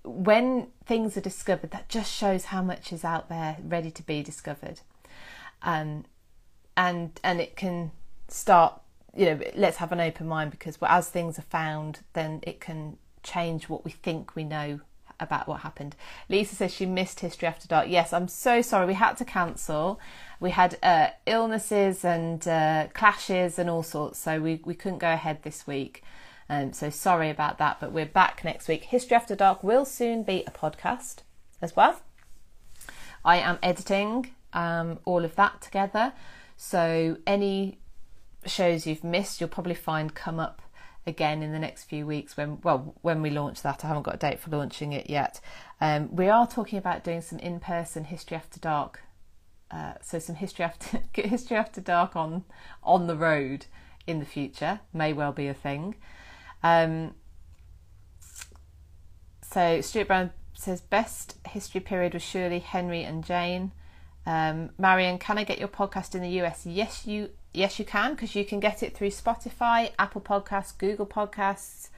When things are discovered, that just shows how much is out there ready to be discovered, um, and and it can start you know let's have an open mind because as things are found then it can change what we think we know about what happened. Lisa says she missed history after dark. Yes i'm so sorry. We had to cancel. We had uh, illnesses and uh, clashes and all sorts so we, we couldn't go ahead this week um, so sorry about that but we're back next week history after dark will soon be a podcast as well i am editing um, all of that together so any shows you've missed, you'll probably find come up again in the next few weeks when well when we launch that. I haven't got a date for launching it yet. Um, we are talking about doing some in-person history after dark. Uh, so some history after history after dark on on the road in the future may well be a thing. Um, so Stuart Brown says best history period was surely Henry and Jane. Um, Marion, can I get your podcast in the US? Yes, you yes, you can because you can get it through Spotify, Apple Podcasts, Google Podcasts,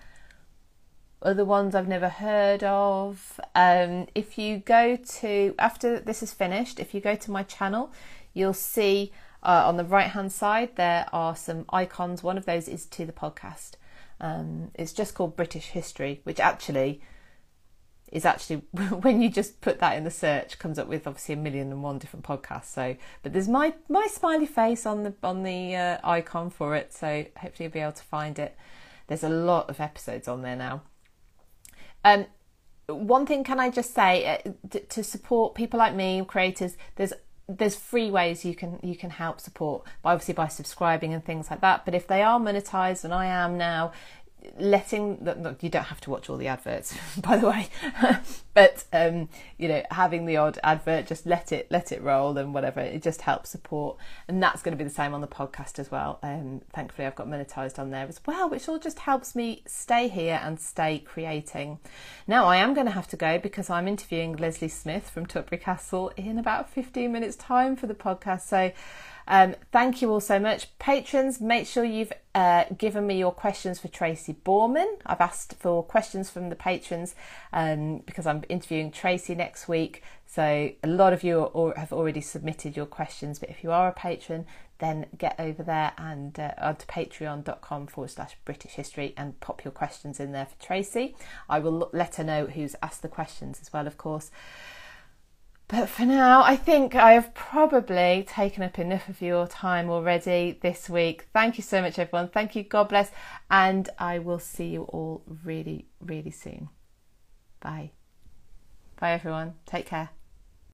other ones I've never heard of. Um, if you go to, after this is finished, if you go to my channel, you'll see uh, on the right hand side there are some icons. One of those is to the podcast. Um, it's just called British History, which actually is actually when you just put that in the search comes up with obviously a million and one different podcasts so but there's my my smiley face on the on the uh, icon for it so hopefully you'll be able to find it. There's a lot of episodes on there now. Um one thing can i just say uh, to support people like me creators there's there's free ways you can you can help support obviously by subscribing and things like that. But if they are monetized and i am now letting the, you don't have to watch all the adverts by the way but um, you know having the odd advert just let it let it roll and whatever it just helps support. And that's going to be the same on the podcast as well. Um, thankfully i've got monetized on there as well which all just helps me stay here and stay creating. Now i am going to have to go because i'm interviewing lesley smith from tutbury castle in about 15 minutes time for the podcast. So um, thank you all so much. Patrons, make sure you've uh, given me your questions for Tracy Borman. I've asked for questions from the patrons um, because I'm interviewing Tracy next week. So a lot of you are, have already submitted your questions, but if you are a patron, then get over there and uh, onto patreon.com forward slash British history and pop your questions in there for Tracy. I will let her know who's asked the questions as well, of course. But for now, I think I have probably taken up enough of your time already this week. Thank you so much, everyone. Thank you. God bless. And I will see you all really, really soon. Bye. Bye, everyone. Take care.